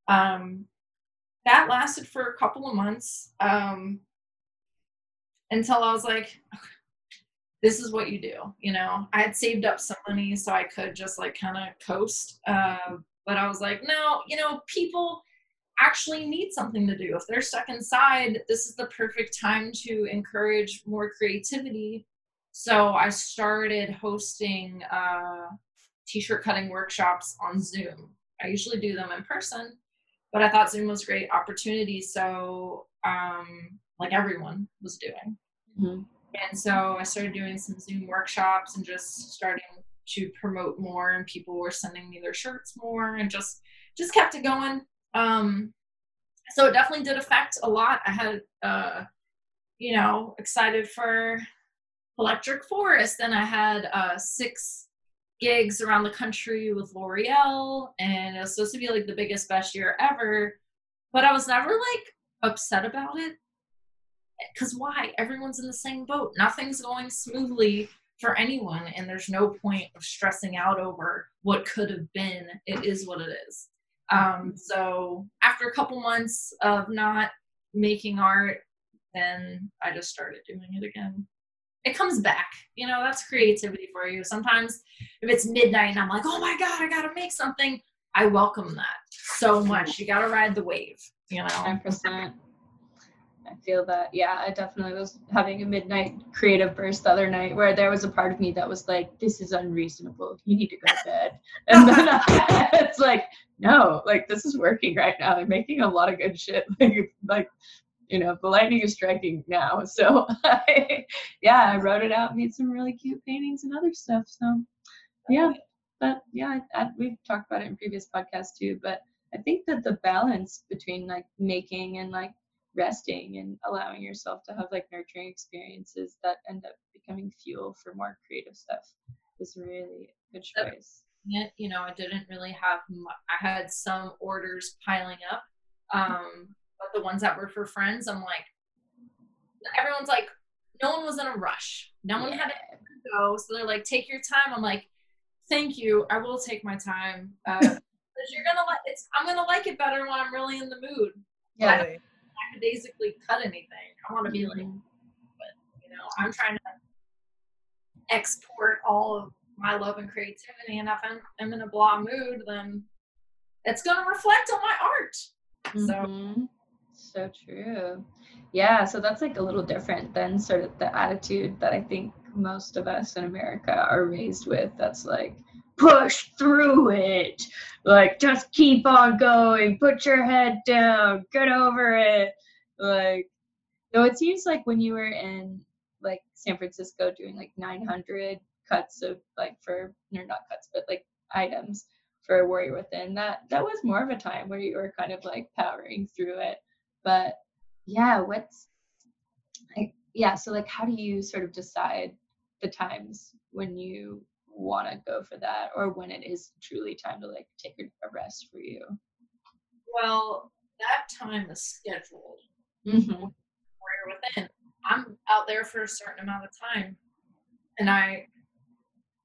[SPEAKER 4] Um, that lasted for a couple of months um, until I was like, this is what you do you know? I had saved up some money so i could just like kind of coast uh, but i was like no you know people actually need something to do. If they're stuck inside this is the perfect time to encourage more creativity. So i started hosting uh, t-shirt cutting workshops on zoom. I usually do them in person but i thought zoom was a great opportunity so um, like everyone was doing. Mm-hmm and so I started doing some Zoom workshops and just starting to promote more and people were sending me their shirts more and just just kept it going. Um, so it definitely did affect a lot. I had uh, you know, excited for Electric Forest and I had uh, six gigs around the country with L'Oreal and it was supposed to be like the biggest best year ever. But I was never like upset about it because why? Everyone's in the same boat. Nothing's going smoothly for anyone, and there's no point of stressing out over what could have been. It is what it is. Um, so after a couple months of not making art, then I just started doing it again. It comes back, you know. That's creativity for you. Sometimes, if it's midnight and I'm like, "Oh my god, I gotta make something," I welcome that so much. You gotta ride the wave, you know.
[SPEAKER 2] 100%. I feel that. Yeah, I definitely was having a midnight creative burst the other night where there was a part of me that was like, this is unreasonable. You need to go to bed. <laughs> And then I, <laughs> it's like, no, like this is working right now. I'm making a lot of good shit. <laughs> Like, like you know, the lightning is striking now. So I, yeah, I wrote it out, made some really cute paintings and other stuff. So yeah, but yeah, I, I, we've talked about it in previous podcasts too. But I think that the balance between like making and like resting and allowing yourself to have like nurturing experiences that end up becoming fuel for more creative stuff is really a good choice.
[SPEAKER 4] You know, I didn't really have. I had some orders piling up, um, but the ones that were for friends, I'm like, everyone's like, no one was in a rush. No one had to go, so they're like, take your time. I'm like, thank you. I will take my time. Uh, <laughs> you're gonna like it's. I'm gonna like it better when I'm really in the mood.
[SPEAKER 2] Yeah
[SPEAKER 4] lackadaisically cut anything. I want to be like, mm-hmm. but you know, I'm trying to export all of my love and creativity, and if I'm, I'm in a blah mood, then it's going to reflect on my art.
[SPEAKER 2] Mm-hmm. So. So true. Yeah, so that's like a little different than sort of the attitude that I think most of us in America are raised with. That's like, push through it. Like, just keep on going, put your head down, get over it. Like, no, it seems like when you were in like San Francisco doing like 900 cuts of like for, no, not cuts, but like items for a Warrior Within, that that was more of a time where you were kind of like powering through it. But yeah, what's like, yeah, so like, how do you sort of decide the times when you want to go for that or when it is truly time to like take a rest for you?
[SPEAKER 4] Well, that time is scheduled. Mm-hmm. Warrior Within. I'm out there for a certain amount of time, and I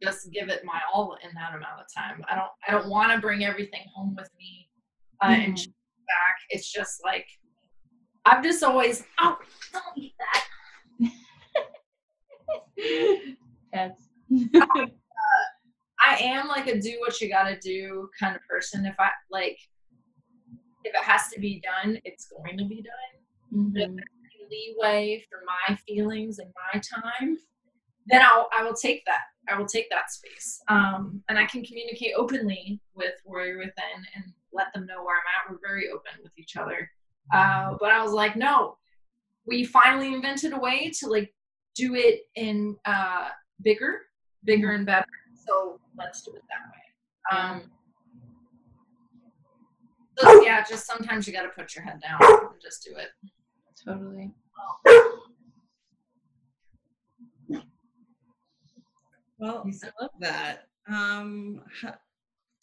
[SPEAKER 4] just give it my all in that amount of time. I don't I don't want to bring everything home with me uh, mm-hmm. and back. It's just like I've just always oh don't eat that. <laughs>
[SPEAKER 2] cats. <laughs> <laughs>
[SPEAKER 4] I am like a do what you gotta do kind of person. If I like, if it has to be done, it's going to be done. But if
[SPEAKER 2] Mhm.
[SPEAKER 4] there's any leeway for my feelings and my time, then I'll I will take that. I will take that space. Um, and I can communicate openly with Warrior Within and let them know where I'm at. We're very open with each other. Uh, but I was like, no, we finally invented a way to like do it in uh, bigger, bigger and better. So let's do it that way. Um, so yeah, just sometimes you got to put your head down and just do it.
[SPEAKER 2] Totally.
[SPEAKER 1] Well, I love that. Um,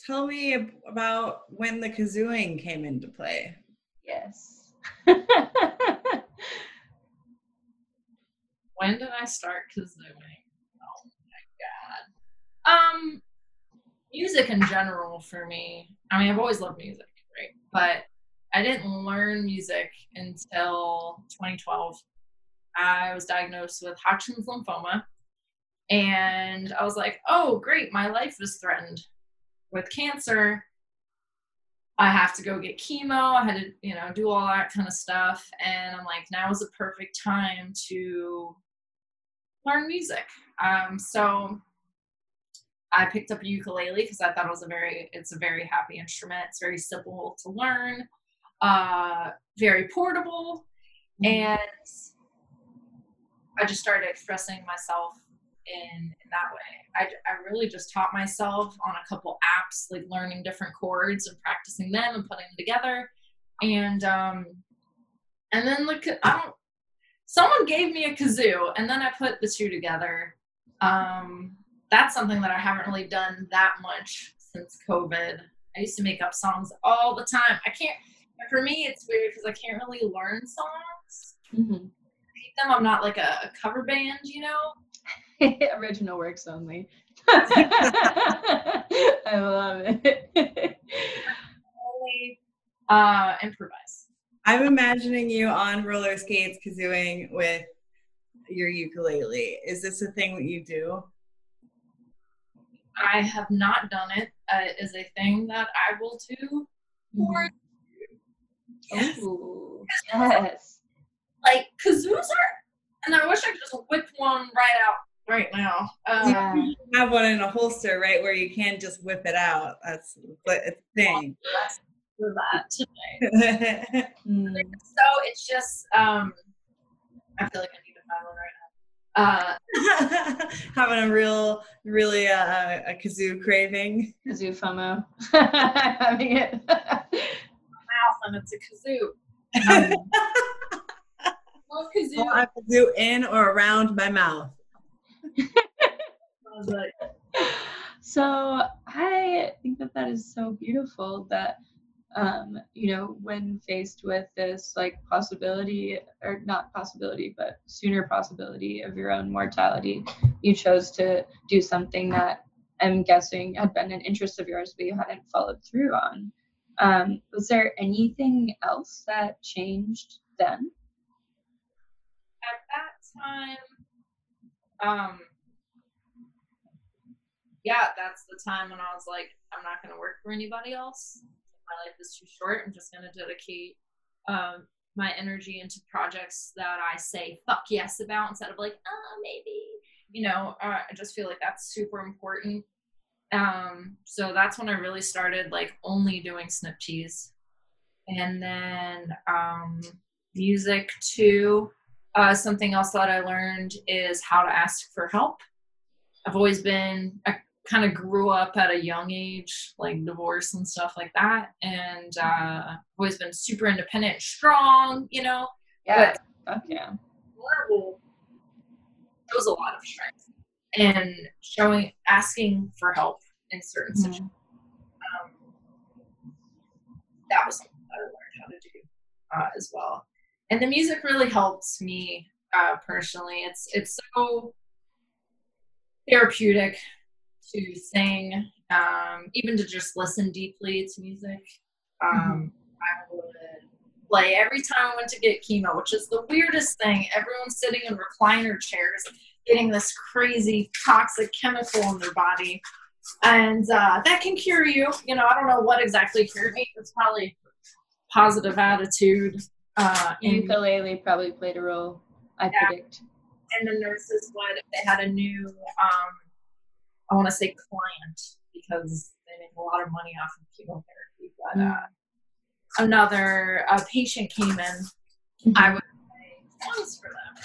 [SPEAKER 1] tell me about when the kazooing came into play.
[SPEAKER 2] Yes.
[SPEAKER 4] When did I start kazooing? Um, music in general for me. I mean, I've always loved music, right? But I didn't learn music until 2012. I was diagnosed with Hodgkin's lymphoma, and I was like, "Oh, great! My life is threatened with cancer. I have to go get chemo. I had to, you know, do all that kind of stuff. And I'm like, now is the perfect time to learn music. Um, so I picked up a ukulele because I thought it was a very, it's a very happy instrument. It's very simple to learn, uh, very portable, and I just started expressing myself in, in that way. I, I really just taught myself on a couple apps, like learning different chords and practicing them and putting them together. And um, and then like I don't. Someone gave me a kazoo, and then I put the two together. Um, that's something that I haven't really done that much since COVID. I used to make up songs all the time. I can't. For me, it's weird because I can't really learn songs.
[SPEAKER 2] Mhm.
[SPEAKER 4] Repeat them. I'm not like a, a cover band, you know. <laughs>
[SPEAKER 2] Original works only. <laughs> I love it.
[SPEAKER 4] Only uh, improvise.
[SPEAKER 1] I'm imagining you on roller skates kazooing with your ukulele. Is this a thing that you do?
[SPEAKER 4] I have not done it. Uh, is a thing that I will do. More
[SPEAKER 1] Yes.
[SPEAKER 2] Ooh, yes.
[SPEAKER 4] like kazoos are, and I wish I could just whip one right out right now. Uh,
[SPEAKER 2] Yeah.
[SPEAKER 1] You have one in a holster, right, where you can just whip it out. That's what it's a thing.
[SPEAKER 4] for that today. <laughs>
[SPEAKER 2] Mm.
[SPEAKER 4] So it's just, um, I feel like I need to find one right now. Uh, <laughs>
[SPEAKER 1] Having a real, really uh, a kazoo craving.
[SPEAKER 2] Kazoo FOMO. <laughs> Having it.
[SPEAKER 4] mouth and it's a kazoo. Um, well, kazoo.
[SPEAKER 1] Well, I kazoo in or around my mouth.
[SPEAKER 4] I was like,
[SPEAKER 2] so I think that that is so beautiful that um, you know when faced with this like possibility or not possibility but sooner possibility of your own mortality you chose to do something that i'm guessing had been an interest of yours but you hadn't followed through on um, was there anything else that changed then
[SPEAKER 4] at that time, um, yeah, that's the time when I was like, I'm not going to work for anybody else. My life is too short. I'm just going to dedicate um, my energy into projects that I say fuck yes about instead of like, oh, maybe. You know, uh, I just feel like that's super important. Um, so that's when I really started like only doing Snip Tees. And then um, music too. Uh, something else that I learned is how to ask for help. I've always been, kind of grew up at a young age, like divorce and stuff like that. And uh, always been super independent, strong, you know,
[SPEAKER 2] yeah fuck yeah
[SPEAKER 4] vulnerable shows a lot of strength. And showing, asking for help in certain
[SPEAKER 2] Mhm.
[SPEAKER 4] situations. Um, that was something that I learned how to do uh, as well. And the music really helps me uh, personally. It's it's so therapeutic to sing, um, even to just listen deeply to music. Um, I would play every time I went to get chemo, which is the weirdest thing. Everyone's sitting in recliner chairs. getting this crazy toxic chemical in their body. And uh, that can cure you. You know, I don't know what exactly cured me. It's probably positive attitude. Uh, and,
[SPEAKER 2] Ukulele probably played a role, I
[SPEAKER 4] Yeah.
[SPEAKER 2] predict.
[SPEAKER 4] and the nurses would, they had a new, um, I want to say client because they make a lot of money off of chemotherapy. But uh, another uh, patient came in I would songs for them.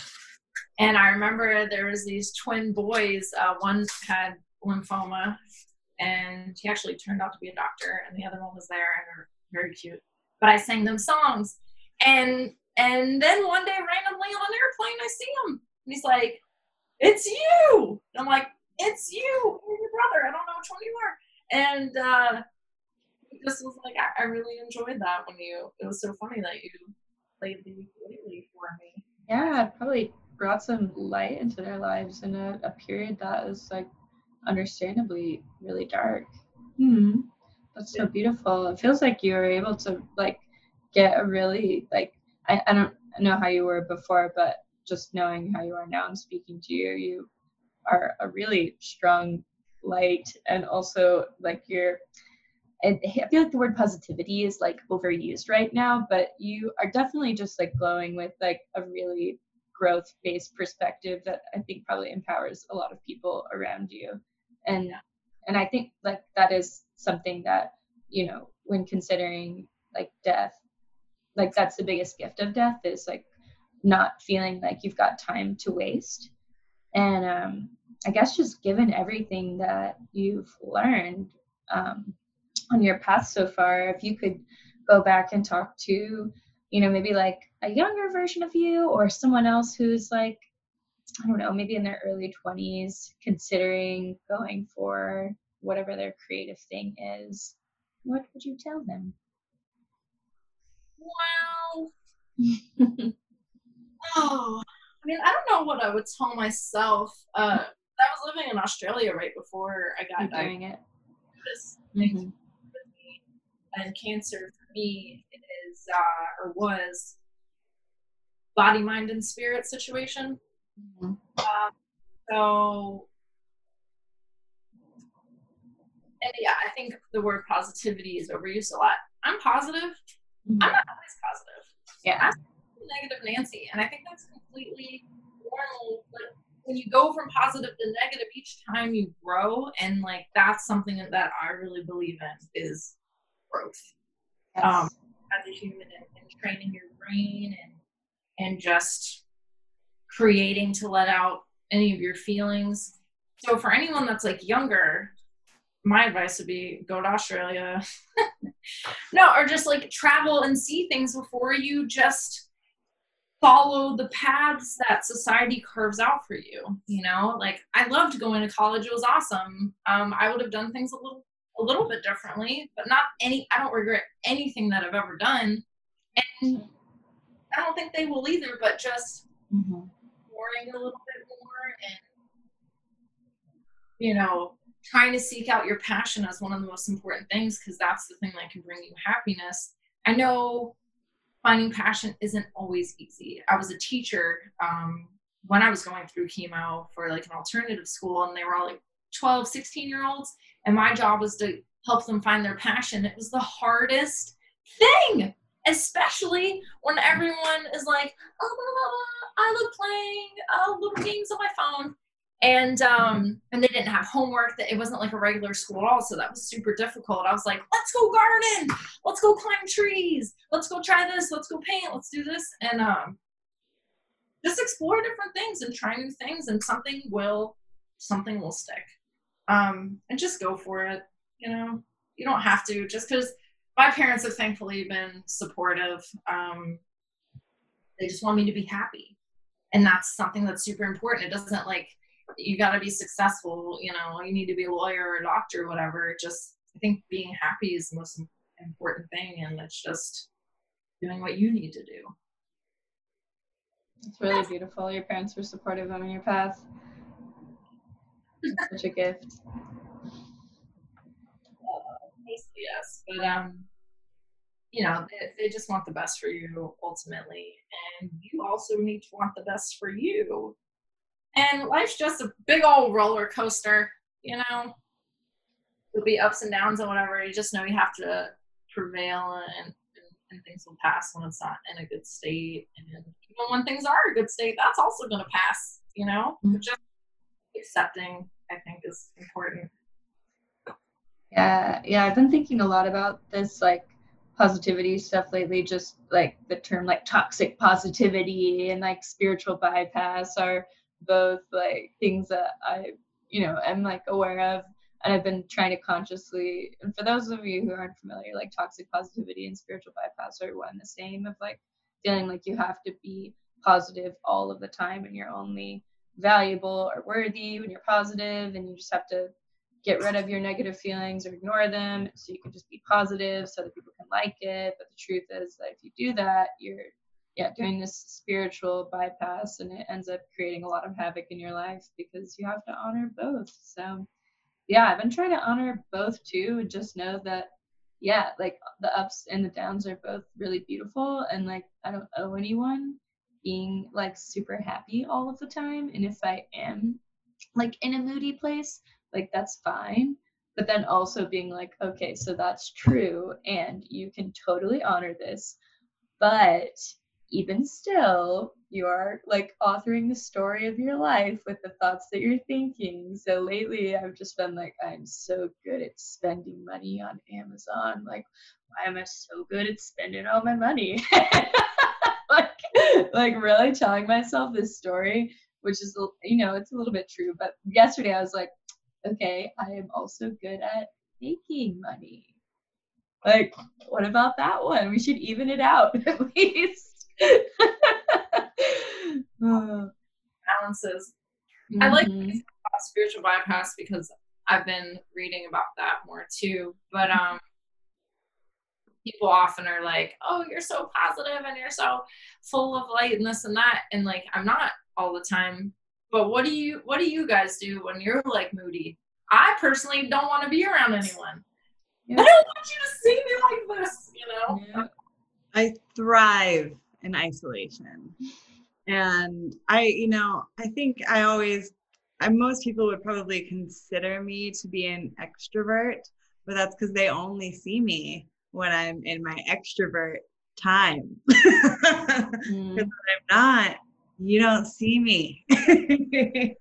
[SPEAKER 4] And I remember there was these twin boys. Uh, one had lymphoma, and he actually turned out to be a doctor, and the other one was there, and they're very cute. But I sang them songs, and and then one day randomly on an airplane, I see him, and he's like, "It's you." And I'm like, "It's you, You're your brother. I don't know which one you are." And uh, it just was like I, I really enjoyed that when you. It was so funny that you played the ukulele for me.
[SPEAKER 2] Yeah, probably brought some light into their lives in a, a period that is like understandably really dark. Hmm. That's so beautiful. It feels like you were able to like get a really like I, I don't know how you were before, but just knowing how you are now and speaking to you, you are a really strong light and also like you're and I feel like the word positivity is like overused right now, but you are definitely just like glowing with like a really growth based perspective that I think probably empowers a lot of people around you. And and I think like that is something that, you know, when considering like death, like that's the biggest gift of death is like not feeling like you've got time to waste. And um I guess just given everything that you've learned, um, on your path so far if you could go back and talk to you know maybe like a younger version of you or someone else who's like i don't know maybe in their early 20s considering going for whatever their creative thing is what would you tell them?
[SPEAKER 4] Well, <laughs> oh, I mean, I don't know what I would tell myself. Uh, I was living in Australia right before I got
[SPEAKER 2] doing it Mhm.
[SPEAKER 4] And cancer for me is uh, or was body, mind, and spirit situation.
[SPEAKER 2] Mhm.
[SPEAKER 4] Um, so, and yeah, I think the word positivity is overused a lot. I'm positive.
[SPEAKER 2] Mhm.
[SPEAKER 4] I'm not always positive.
[SPEAKER 2] yeah
[SPEAKER 4] Negative Nancy, and I think that's completely normal. But when you go from positive to negative each time you grow, and like that's something that I really believe in is growth
[SPEAKER 2] yes.
[SPEAKER 4] um, as a human and, and training your brain and and just creating to let out any of your feelings. So for anyone that's like younger, my advice would be go to Australia. <laughs> no, or just like travel and see things before you just follow the paths that society curves out for you. You know, like I loved going to college; it was awesome. Um, I would have done things a little a little bit differently, but not any. I don't regret anything that I've ever done, and I don't think they will either. But just
[SPEAKER 2] Mhm.
[SPEAKER 4] exploring a little bit more and you know trying to seek out your passion as one of the most important things because that's the thing that can bring you happiness i know finding passion isn't always easy. I was a teacher um, when i was going through chemo for like an alternative school and they were all like 12 16 year olds and my job was to help them find their passion. It was the hardest thing especially when everyone is like oh blah, blah, blah, i love playing uh, little games on my phone and um and they didn't have homework that it wasn't like a regular school at all so that was super difficult. I was like let's go garden! Let's go climb trees! Let's go try this! Let's go paint! Let's do this! And um just explore different things and try new things and something will something will stick. Um and just go for it you know? You don't have to just because my parents have thankfully been supportive um they just want me to be happy. And that's something that's super important. It doesn't like you got to be successful you know you need to be a lawyer or a doctor or whatever just i think being happy is the most important thing and it's just doing what you need to do
[SPEAKER 2] It's really beautiful. Your parents were supportive on your path. Such a gift.
[SPEAKER 4] yes but um you know they, they just want the best for you ultimately and you also need to want the best for you And life's just a big old roller coaster, you know. There'll be ups and downs and whatever. You just know you have to prevail and, and, things will pass when it's not in a good state. And even when things are a good state, that's also going to pass, you know.
[SPEAKER 2] Mhm.
[SPEAKER 4] Just accepting, I think, is important.
[SPEAKER 2] Yeah, yeah, I've been thinking a lot about this like positivity stuff lately, just like the term like toxic positivity and like spiritual bypass are both like things that I, you know, am like aware of and I've been trying to consciously and for those of you who aren't familiar, like toxic positivity and spiritual bypass are one the same of like feeling like you have to be positive all of the time and you're only valuable or worthy when you're positive and you just have to get rid of your negative feelings or ignore them so you can just be positive so that people can like it. But the truth is that if you do that you're yeah doing this spiritual bypass and it ends up creating a lot of havoc in your life because you have to honor both. So yeah i've been trying to honor both too just know that yeah like the ups and the downs are both really beautiful and like i don't owe anyone being like super happy all of the time and if i am like in a moody place like that's fine but then also being like okay so that's true and you can totally honor this but even still you are like authoring the story of your life with the thoughts that you're thinking so lately i've just been like i'm so good at spending money on amazon like why am i so good at spending all my money <laughs> like like really telling myself this story which is you know it's a little bit true but yesterday i was like okay, I am also good at making money. Like, what about that one? We should even it out <laughs> at least. <laughs> Uh,
[SPEAKER 4] Balances. I like
[SPEAKER 2] mhm.
[SPEAKER 4] about spiritual bypass because I've been reading about that more too. But um people often are like, "Oh, you're so positive and you're so full of light and this and that." And like I'm not all the time. But what do you what do you guys do when you're like moody? I personally don't want to be around anyone.
[SPEAKER 2] Yeah.
[SPEAKER 4] I don't want you to see me like this, you know?
[SPEAKER 2] Yeah.
[SPEAKER 1] I thrive in isolation. And I, you know, I think I always, I, most people would probably consider me to be an extrovert, but that's because they only see me when I'm in my extrovert time. <laughs>
[SPEAKER 2] Mm.
[SPEAKER 1] Because I'm not, you don't see me. <laughs>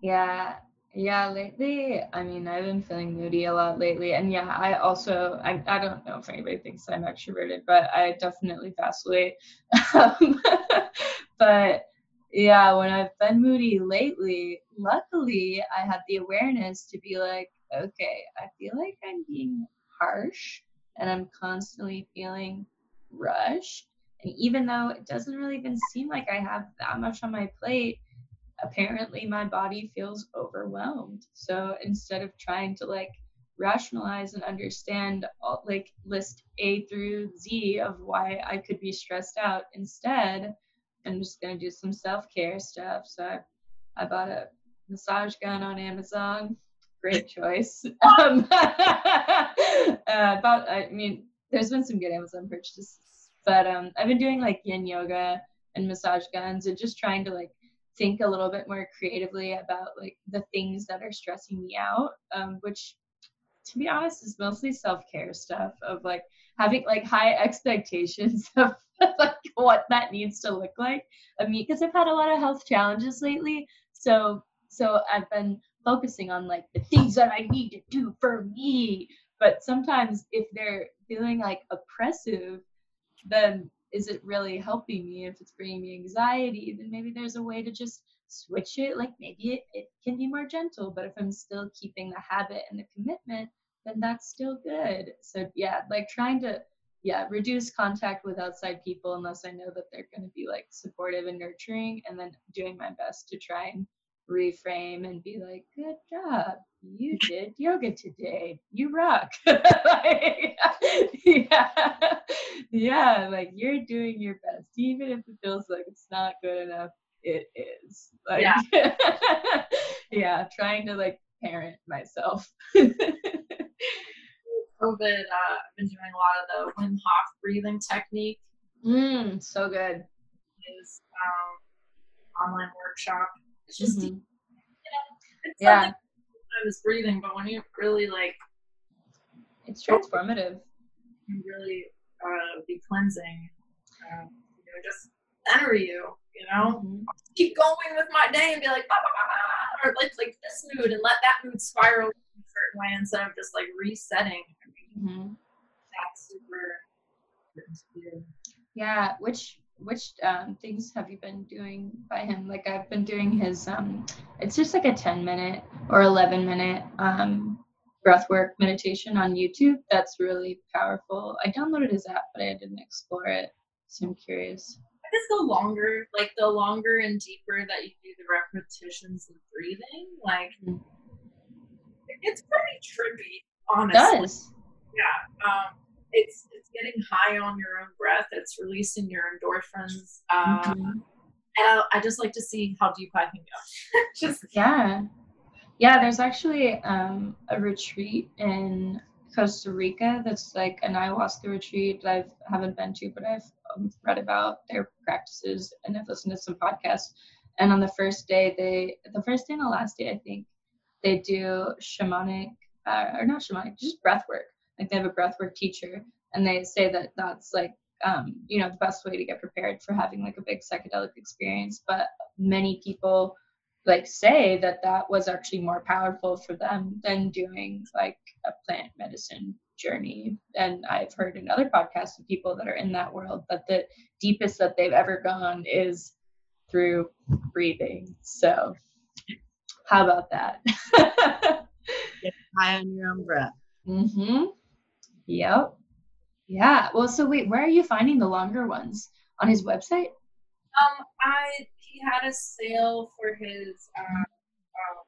[SPEAKER 2] Yeah, yeah, lately, I mean, I've been feeling moody a lot lately. And yeah, I also, I, I don't know if anybody thinks I'm extroverted, but I definitely vacillate. <laughs> Um, <laughs> but yeah, when I've been moody lately, luckily, I had the awareness to be like, okay, I feel like I'm being harsh and I'm constantly feeling rushed. And even though it doesn't really even seem like I have that much on my plate, apparently my body feels overwhelmed. So instead of trying to like rationalize and understand all, like list A through Z of why I could be stressed out, instead I'm just gonna do some self-care stuff. So I, I bought a massage gun on Amazon. Great choice. <laughs> Um, <laughs> uh, I mean, there's been some good Amazon purchases, but um, I've been doing like yin yoga and massage guns and just trying to like think a little bit more creatively about like the things that are stressing me out um, which to be honest is mostly self-care stuff of like having like high <laughs> expectations of like what that needs to look like. Of me because i've had a lot of health challenges lately so so i've been focusing on like the things that i need to do for me. But sometimes if they're feeling like oppressive then is it really helping me? If it's bringing me anxiety then maybe there's a way to just switch it. Like maybe it, it can be more gentle but if i'm still keeping the habit and the commitment then that's still good. So yeah like trying to yeah reduce contact with outside people unless i know that they're going to be like supportive and nurturing and then doing my best to try and reframe and be like good job. You <laughs> did yoga today. You rock. <laughs> Like, <laughs> yeah. Yeah like you're doing your best. Even if it feels like it's not good enough it is. Like yeah, yeah trying to like parent myself.
[SPEAKER 4] COVID, uh, I've been doing a lot of the Wim Hof breathing technique.
[SPEAKER 2] mm, so good.
[SPEAKER 4] Is um, online workshop. It's just
[SPEAKER 2] Mhm.
[SPEAKER 4] it's
[SPEAKER 2] Yeah.
[SPEAKER 4] I was breathing, but when you really like
[SPEAKER 2] It's transformative.
[SPEAKER 4] can really uh, be cleansing, um, you know, just center you, you know.
[SPEAKER 2] Mhm.
[SPEAKER 4] Keep going with my day and be like, "Bah, bah, bah, bah," or like like this mood and let that mood spiral in a certain way instead of just like resetting. I mean,
[SPEAKER 2] Mhm.
[SPEAKER 4] that's super important to do.
[SPEAKER 2] Yeah, which which um, things have you been doing by him? Like I've been doing his um, it's just like a ten minute or eleven minute um breathwork meditation on YouTube. That's really powerful. I downloaded his app, but I didn't explore it, so I'm curious.
[SPEAKER 4] I guess the longer, like the longer and deeper that you do the repetitions of breathing, like
[SPEAKER 2] Mhm.
[SPEAKER 4] it's pretty trippy,
[SPEAKER 2] It
[SPEAKER 4] honestly.
[SPEAKER 2] does.
[SPEAKER 4] Yeah. Um, it's it's getting high on your own breath. It's releasing your endorphins. Uh,
[SPEAKER 2] Mhm.
[SPEAKER 4] And I, I just like to see how deep I can go. <laughs> just
[SPEAKER 2] Yeah. Yeah, there's actually um, a retreat in Costa Rica that's like an ayahuasca retreat that I haven't been to, but I've um, read about their practices and I've listened to some podcasts. And on the first day, they, the first day and the last day, I think, they do shamanic, uh, or not shamanic, just breath work. Like they have a breath work teacher, and they say that that's like, um, you know, the best way to get prepared for having like a big psychedelic experience. But many people like say that that was actually more powerful for them than doing like a plant medicine journey and i've heard in other podcasts of people that are in that world that the deepest that they've ever gone is through breathing so how about that <laughs>
[SPEAKER 1] High on your own breath.
[SPEAKER 2] mm-hmm yep yeah well so wait where are you finding the longer ones on his website
[SPEAKER 4] um, I he had a sale for his uh, um,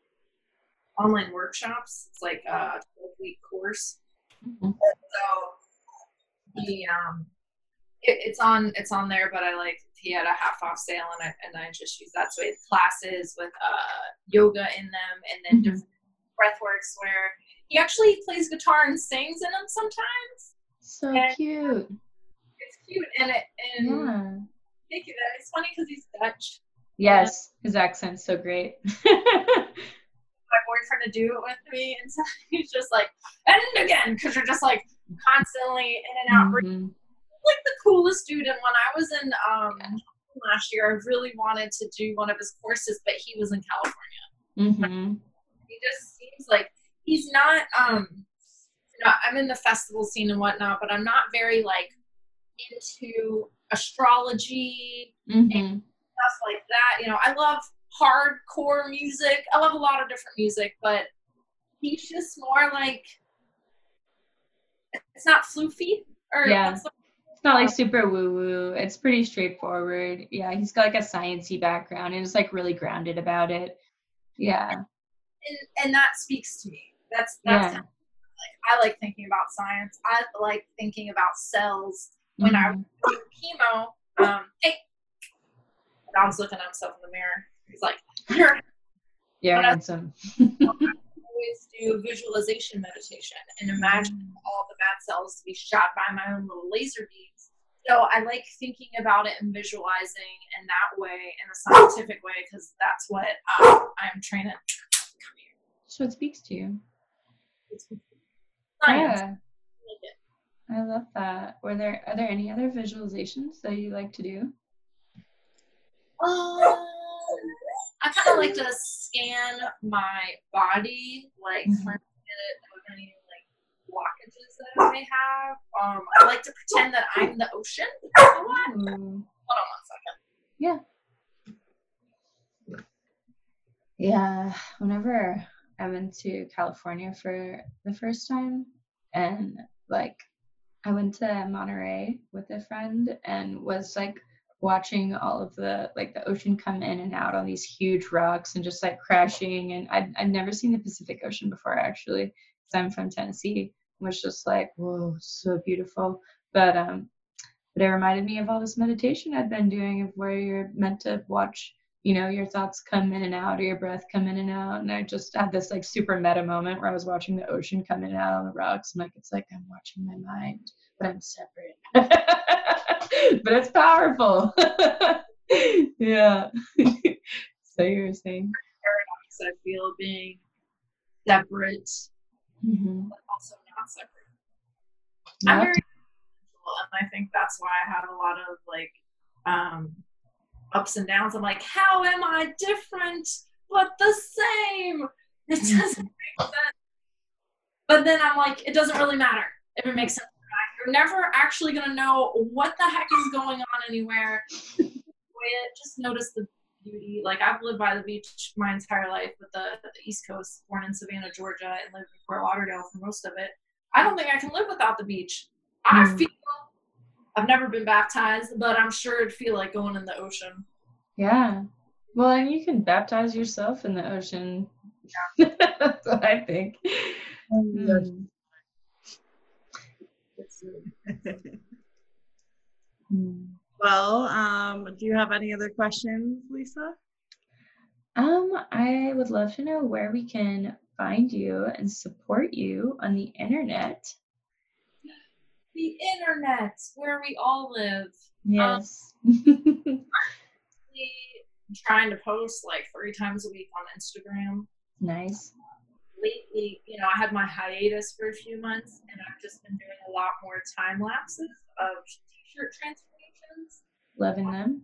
[SPEAKER 4] online workshops. It's like a 12 week course.
[SPEAKER 2] Mhm.
[SPEAKER 4] So he um, it, it's on it's on there, but I like he had a half off sale and I and I just use that. So he has classes with uh yoga in them and then
[SPEAKER 2] Mhm.
[SPEAKER 4] different breathworks where he actually plays guitar and sings in them sometimes.
[SPEAKER 2] so
[SPEAKER 4] And-
[SPEAKER 2] cute
[SPEAKER 4] It's cute and it and
[SPEAKER 2] yeah
[SPEAKER 4] thank you. That it's funny because he's Dutch.
[SPEAKER 2] yes his accent's so great <laughs>
[SPEAKER 4] my boyfriend to do it with me, and so <laughs> he's just like, and again, because you're just like constantly in and out.
[SPEAKER 2] Mhm.
[SPEAKER 4] Like the coolest dude. And when I was in um last year, I really wanted to do one of his courses, but he was in California.
[SPEAKER 2] Mhm.
[SPEAKER 4] He just seems like he's not. um you know, I'm in the festival scene and whatnot, but I'm not very like into astrology
[SPEAKER 2] mm-hmm.
[SPEAKER 4] stuff like that. You know, I love hardcore music. I love a lot of different music, but he's just more like it's not floofy or
[SPEAKER 2] Yeah.
[SPEAKER 4] the-
[SPEAKER 2] It's not like super woo woo. It's pretty straightforward. Yeah, he's got like a sciencey background and is like really grounded about it. Yeah.
[SPEAKER 4] and, and that speaks to me. That's that's
[SPEAKER 2] Yeah.
[SPEAKER 4] like I like thinking about science. I like thinking about cells. When I
[SPEAKER 2] Mhm.
[SPEAKER 4] was doing chemo, um, hey, my dog's looking at himself in the mirror. He's like, "You're
[SPEAKER 2] yeah,
[SPEAKER 4] I-
[SPEAKER 2] handsome. <laughs>
[SPEAKER 4] always do visualization meditation and imagine all the bad cells to be shot by my own little laser beams. So I like thinking about it and visualizing in that way, in a scientific way, because that's what uh, I'm training.
[SPEAKER 2] So it speaks to you.
[SPEAKER 4] It's <laughs> science.
[SPEAKER 2] Yeah. I love that. Were there are there any other visualizations that you like to do?
[SPEAKER 4] Um, I kind of like to scan my body, like
[SPEAKER 2] Mhm.
[SPEAKER 4] to get any like blockages that I may have. Um, I like to pretend that I'm the ocean. Hold on one second.
[SPEAKER 2] Yeah, whenever I went to California for the first time, and like I went to Monterey with a friend and was like watching all of the like the ocean come in and out on these huge rocks and just like crashing. And I'd, I'd never seen the Pacific Ocean before actually, because I'm from Tennessee. It was just like, whoa, so beautiful. But um, but it reminded me of all this meditation I'd been doing of where you're meant to watch you know, your thoughts come in and out or your breath come in and out. And I just had this like super meta moment where I was watching the ocean come in and out on the rocks. I'm like, it's like I'm watching my mind, but I'm separate. <laughs> but it's powerful. <laughs> yeah. <laughs> So you were saying
[SPEAKER 4] paradox I feel being separate,
[SPEAKER 2] mm-hmm.
[SPEAKER 4] but also not separate. I'm very and I think that's why I have a lot of like um, ups and downs. I'm like, how am I different but the same? It doesn't make sense. But then I'm like, it doesn't really matter if it makes sense. You're never actually gonna know what the heck is going on anywhere. Just notice the beauty. Like I've lived by the beach my entire life, with the, the East Coast, born in Savannah, Georgia, and lived in Fort Lauderdale for most of it. I don't think I can live without the beach. I
[SPEAKER 2] Mm.
[SPEAKER 4] feel I've never been baptized, but I'm sure it'd feel like going in the ocean.
[SPEAKER 2] Yeah. Well, and you can baptize yourself in the ocean. <laughs> That's what I think. Mm. <laughs>
[SPEAKER 1] well, um, do you have any other questions, Lisa?
[SPEAKER 2] Um, I would love to know where we can find you and support you on the internet.
[SPEAKER 4] The internet, where we all live.
[SPEAKER 2] Yes. <laughs>
[SPEAKER 4] We trying to post like three times a week on Instagram.
[SPEAKER 2] nice.
[SPEAKER 4] Lately, you know, I had my hiatus for a few months, and I've just been doing a lot more time lapses of t-shirt transformations.
[SPEAKER 2] Loving them.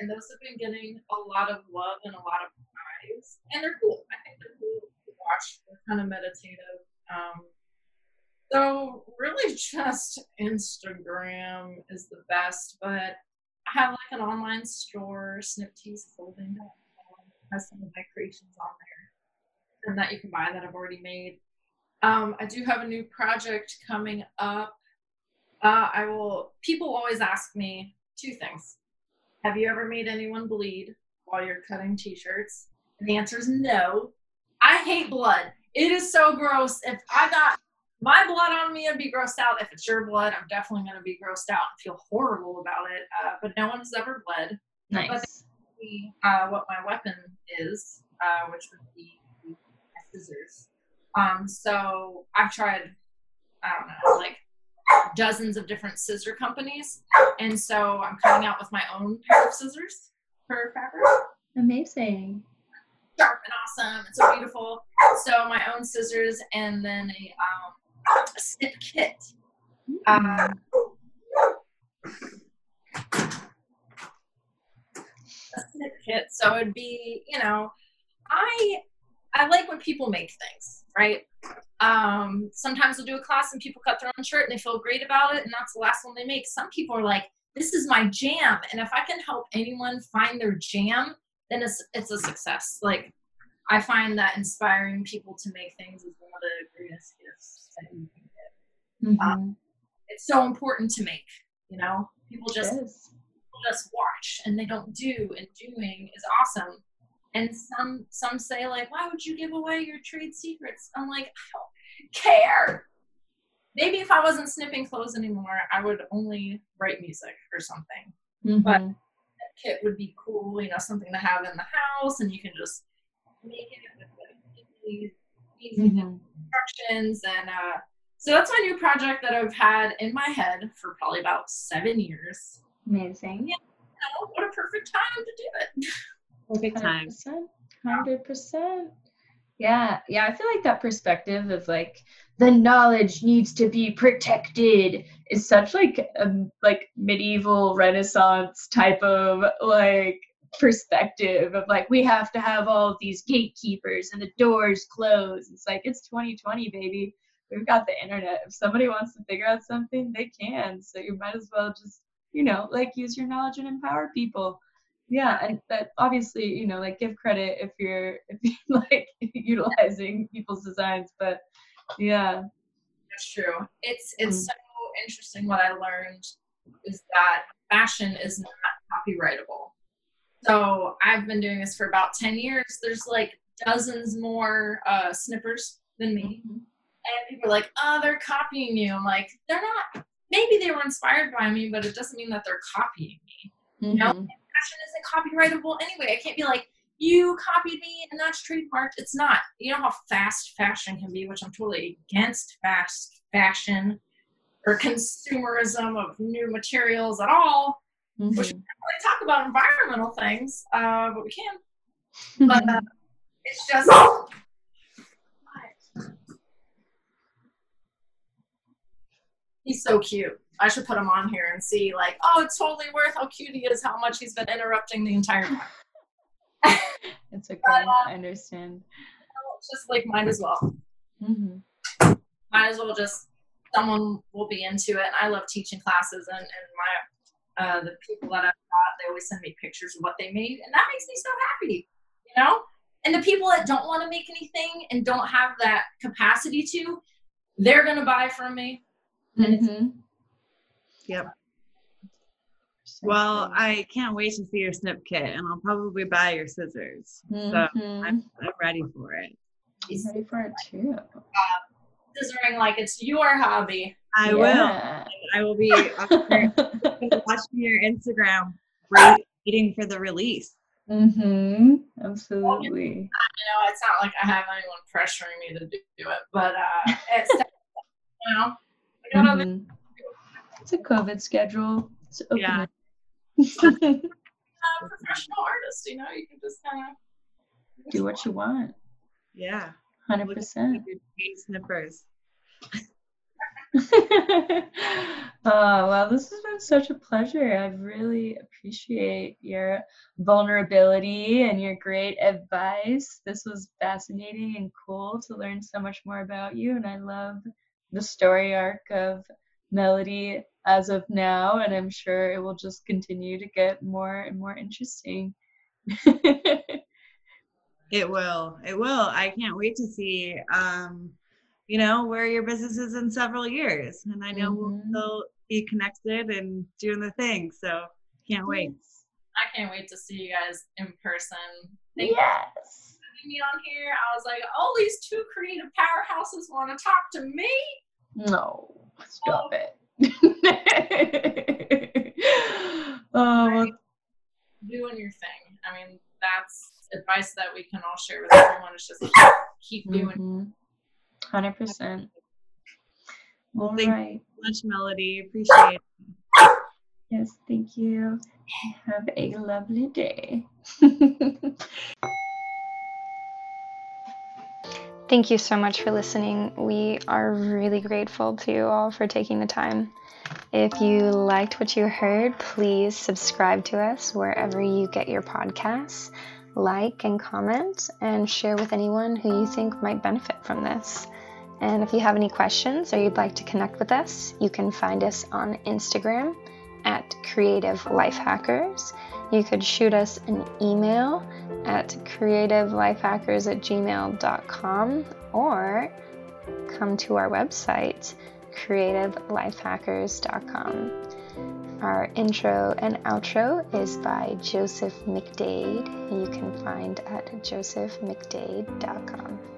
[SPEAKER 4] and those have been getting a lot of love and a lot of eyes, and they're cool. I think they're cool to watch. They're kind of meditative. Um, so really, just Instagram is the best, but I have like an online store, snipteesclothing.com, has some of my creations on there, and that you can buy that I've already made. Um, I do have a new project coming up. Uh, I will. People always ask me two things. Have you ever made anyone bleed while you're cutting t-shirts? And the answer is no. I hate blood. It is so gross. If I got my blood on me, I'd be grossed out. If it's your blood, I'm definitely going to be grossed out and feel horrible about it. Uh, but no one's ever bled.
[SPEAKER 2] Nice.
[SPEAKER 4] See, Uh, what my weapon is, uh, which would be scissors. Um, so I've tried, I don't know, like dozens of different scissor companies, and so I'm coming out with my own pair of scissors for fabric.
[SPEAKER 2] Amazing.
[SPEAKER 4] Sharp and awesome, and so beautiful. So my own scissors, and then a, um, a snip kit. Um, a snip kit. So it'd be, you know, I I like when people make things, right? Um, sometimes they'll do a class and people cut their own shirt and they feel great about it, and that's the last one they make. Some people are like, "This is my jam," and if I can help anyone find their jam, then it's it's a success. Like I find that inspiring people to make things is one of the greatest gifts that you can get.
[SPEAKER 2] Mhm.
[SPEAKER 4] It's so important to make. You know, people just people just watch and they don't do and doing is awesome and some some say like why would you give away your trade secrets i'm like i don't care maybe if i wasn't snipping clothes anymore i would only write music or something But-
[SPEAKER 2] Mhm.
[SPEAKER 4] that kit would be cool you know something to have in the house and you can just make it with like, easy, easy
[SPEAKER 2] Mhm.
[SPEAKER 4] instructions and uh so that's my new project that i've had in my head for probably about seven years
[SPEAKER 2] Amazing.
[SPEAKER 4] Oh, what a perfect time to do it
[SPEAKER 1] Perfect time.
[SPEAKER 2] 100%. 100%. Yeah, yeah, I feel like that perspective of like the knowledge needs to be protected is such like a like medieval renaissance type of like perspective of like we have to have all these gatekeepers and the doors closed. It's like it's 2020 baby. We've got the internet. If somebody wants to figure out something, they can. So you might as well just, you know, like use your knowledge and empower people yeah and that obviously you know like give credit if you're if you're <laughs> like utilizing people's designs but yeah
[SPEAKER 4] That's true. It's it's
[SPEAKER 2] Mm.
[SPEAKER 4] so interesting what I learned is that fashion is not copyrightable. So I've been doing this for about ten years. There's like dozens more uh, snippers than me,
[SPEAKER 2] Mhm.
[SPEAKER 4] and people are like, "Oh, they're copying you." I'm like, "They're not. Maybe they were inspired by me, but it doesn't mean that they're copying me. No.
[SPEAKER 2] Mhm.
[SPEAKER 4] Fashion isn't copyrightable anyway. I can't be like." You copied me and that's trademarked. It's not. You know how fast fashion can be, which I'm totally against fast fashion or consumerism of new materials at all. We
[SPEAKER 2] Mhm.
[SPEAKER 4] should really talk about environmental things, uh, but we can. But uh, <laughs> it's just. He's so cute. I should put him on here and see, like, oh, it's totally worth how cute he is, how much he's been interrupting the entire <laughs>
[SPEAKER 2] it's okay.
[SPEAKER 4] But, uh,
[SPEAKER 2] I understand.
[SPEAKER 4] Just like, might as well.
[SPEAKER 2] hmm
[SPEAKER 4] Might as well just, someone will be into it. And I love teaching classes, and, and my, uh, the people that I've got, they always send me pictures of what they made, and that makes me so happy, you know? And the people that don't want to make anything and don't have that capacity to, they're going to buy from me. And it's
[SPEAKER 2] hmm
[SPEAKER 1] Yep. Well, I can't wait to see your snip kit, and I'll probably buy your scissors. So
[SPEAKER 2] Mhm.
[SPEAKER 1] I'm, I'm ready for it.
[SPEAKER 2] I'm ready for it too.
[SPEAKER 4] scissoring like it's your hobby.
[SPEAKER 1] I will. I will be <laughs> watching your Instagram, right, waiting for the release.
[SPEAKER 2] mm-hmm. Absolutely.
[SPEAKER 4] You know, it's not like I have anyone pressuring me to do it, but uh, it's <laughs> you know, I got other
[SPEAKER 2] Mhm. It's a COVID schedule. It's open.
[SPEAKER 1] Yeah.
[SPEAKER 4] uh, professional artist, You know, you can just kind of
[SPEAKER 2] Do what you want.
[SPEAKER 1] Yeah.
[SPEAKER 2] Hundred
[SPEAKER 1] Look at
[SPEAKER 2] percent.
[SPEAKER 1] snippers. <laughs>
[SPEAKER 2] oh <laughs> well this has been such a pleasure i really appreciate your vulnerability and your great advice this was fascinating and cool to learn so much more about you and i love the story arc of melody as of now and i'm sure it will just continue to get more and more interesting <laughs>
[SPEAKER 1] It will. It will. I can't wait to see, um, you know, where your business is in several years. And I know we'll
[SPEAKER 2] Mhm.
[SPEAKER 1] still be connected and doing the thing. So can't wait.
[SPEAKER 4] I can't wait to see you guys in person. Thank you
[SPEAKER 2] yes
[SPEAKER 4] for having me on here. I was like, all these two creative powerhouses want to talk to me.
[SPEAKER 2] No, stop it. <laughs> oh, well,
[SPEAKER 4] Doing your thing. I mean, that's advice that we can all share with everyone. Is just keep doing.
[SPEAKER 2] mhm. 100%. All
[SPEAKER 1] Thank-
[SPEAKER 2] right.
[SPEAKER 1] Much melody. Appreciate it.
[SPEAKER 2] Yes, thank you. Have a lovely day. <laughs>
[SPEAKER 5] Thank you so much for listening. We are really grateful to you all for taking the time. If you liked what you heard, please subscribe to us wherever you get your podcasts, like and comment, and share with anyone who you think might benefit from this. And if you have any questions or you'd like to connect with us, you can find us on Instagram at Creative Life Hackers. You could shoot us an email at creativelifehackers at gmail.com or come to our website, creativelifehackers.com. Our intro and outro is by Joseph McDade. You can find at josephmcdade.com.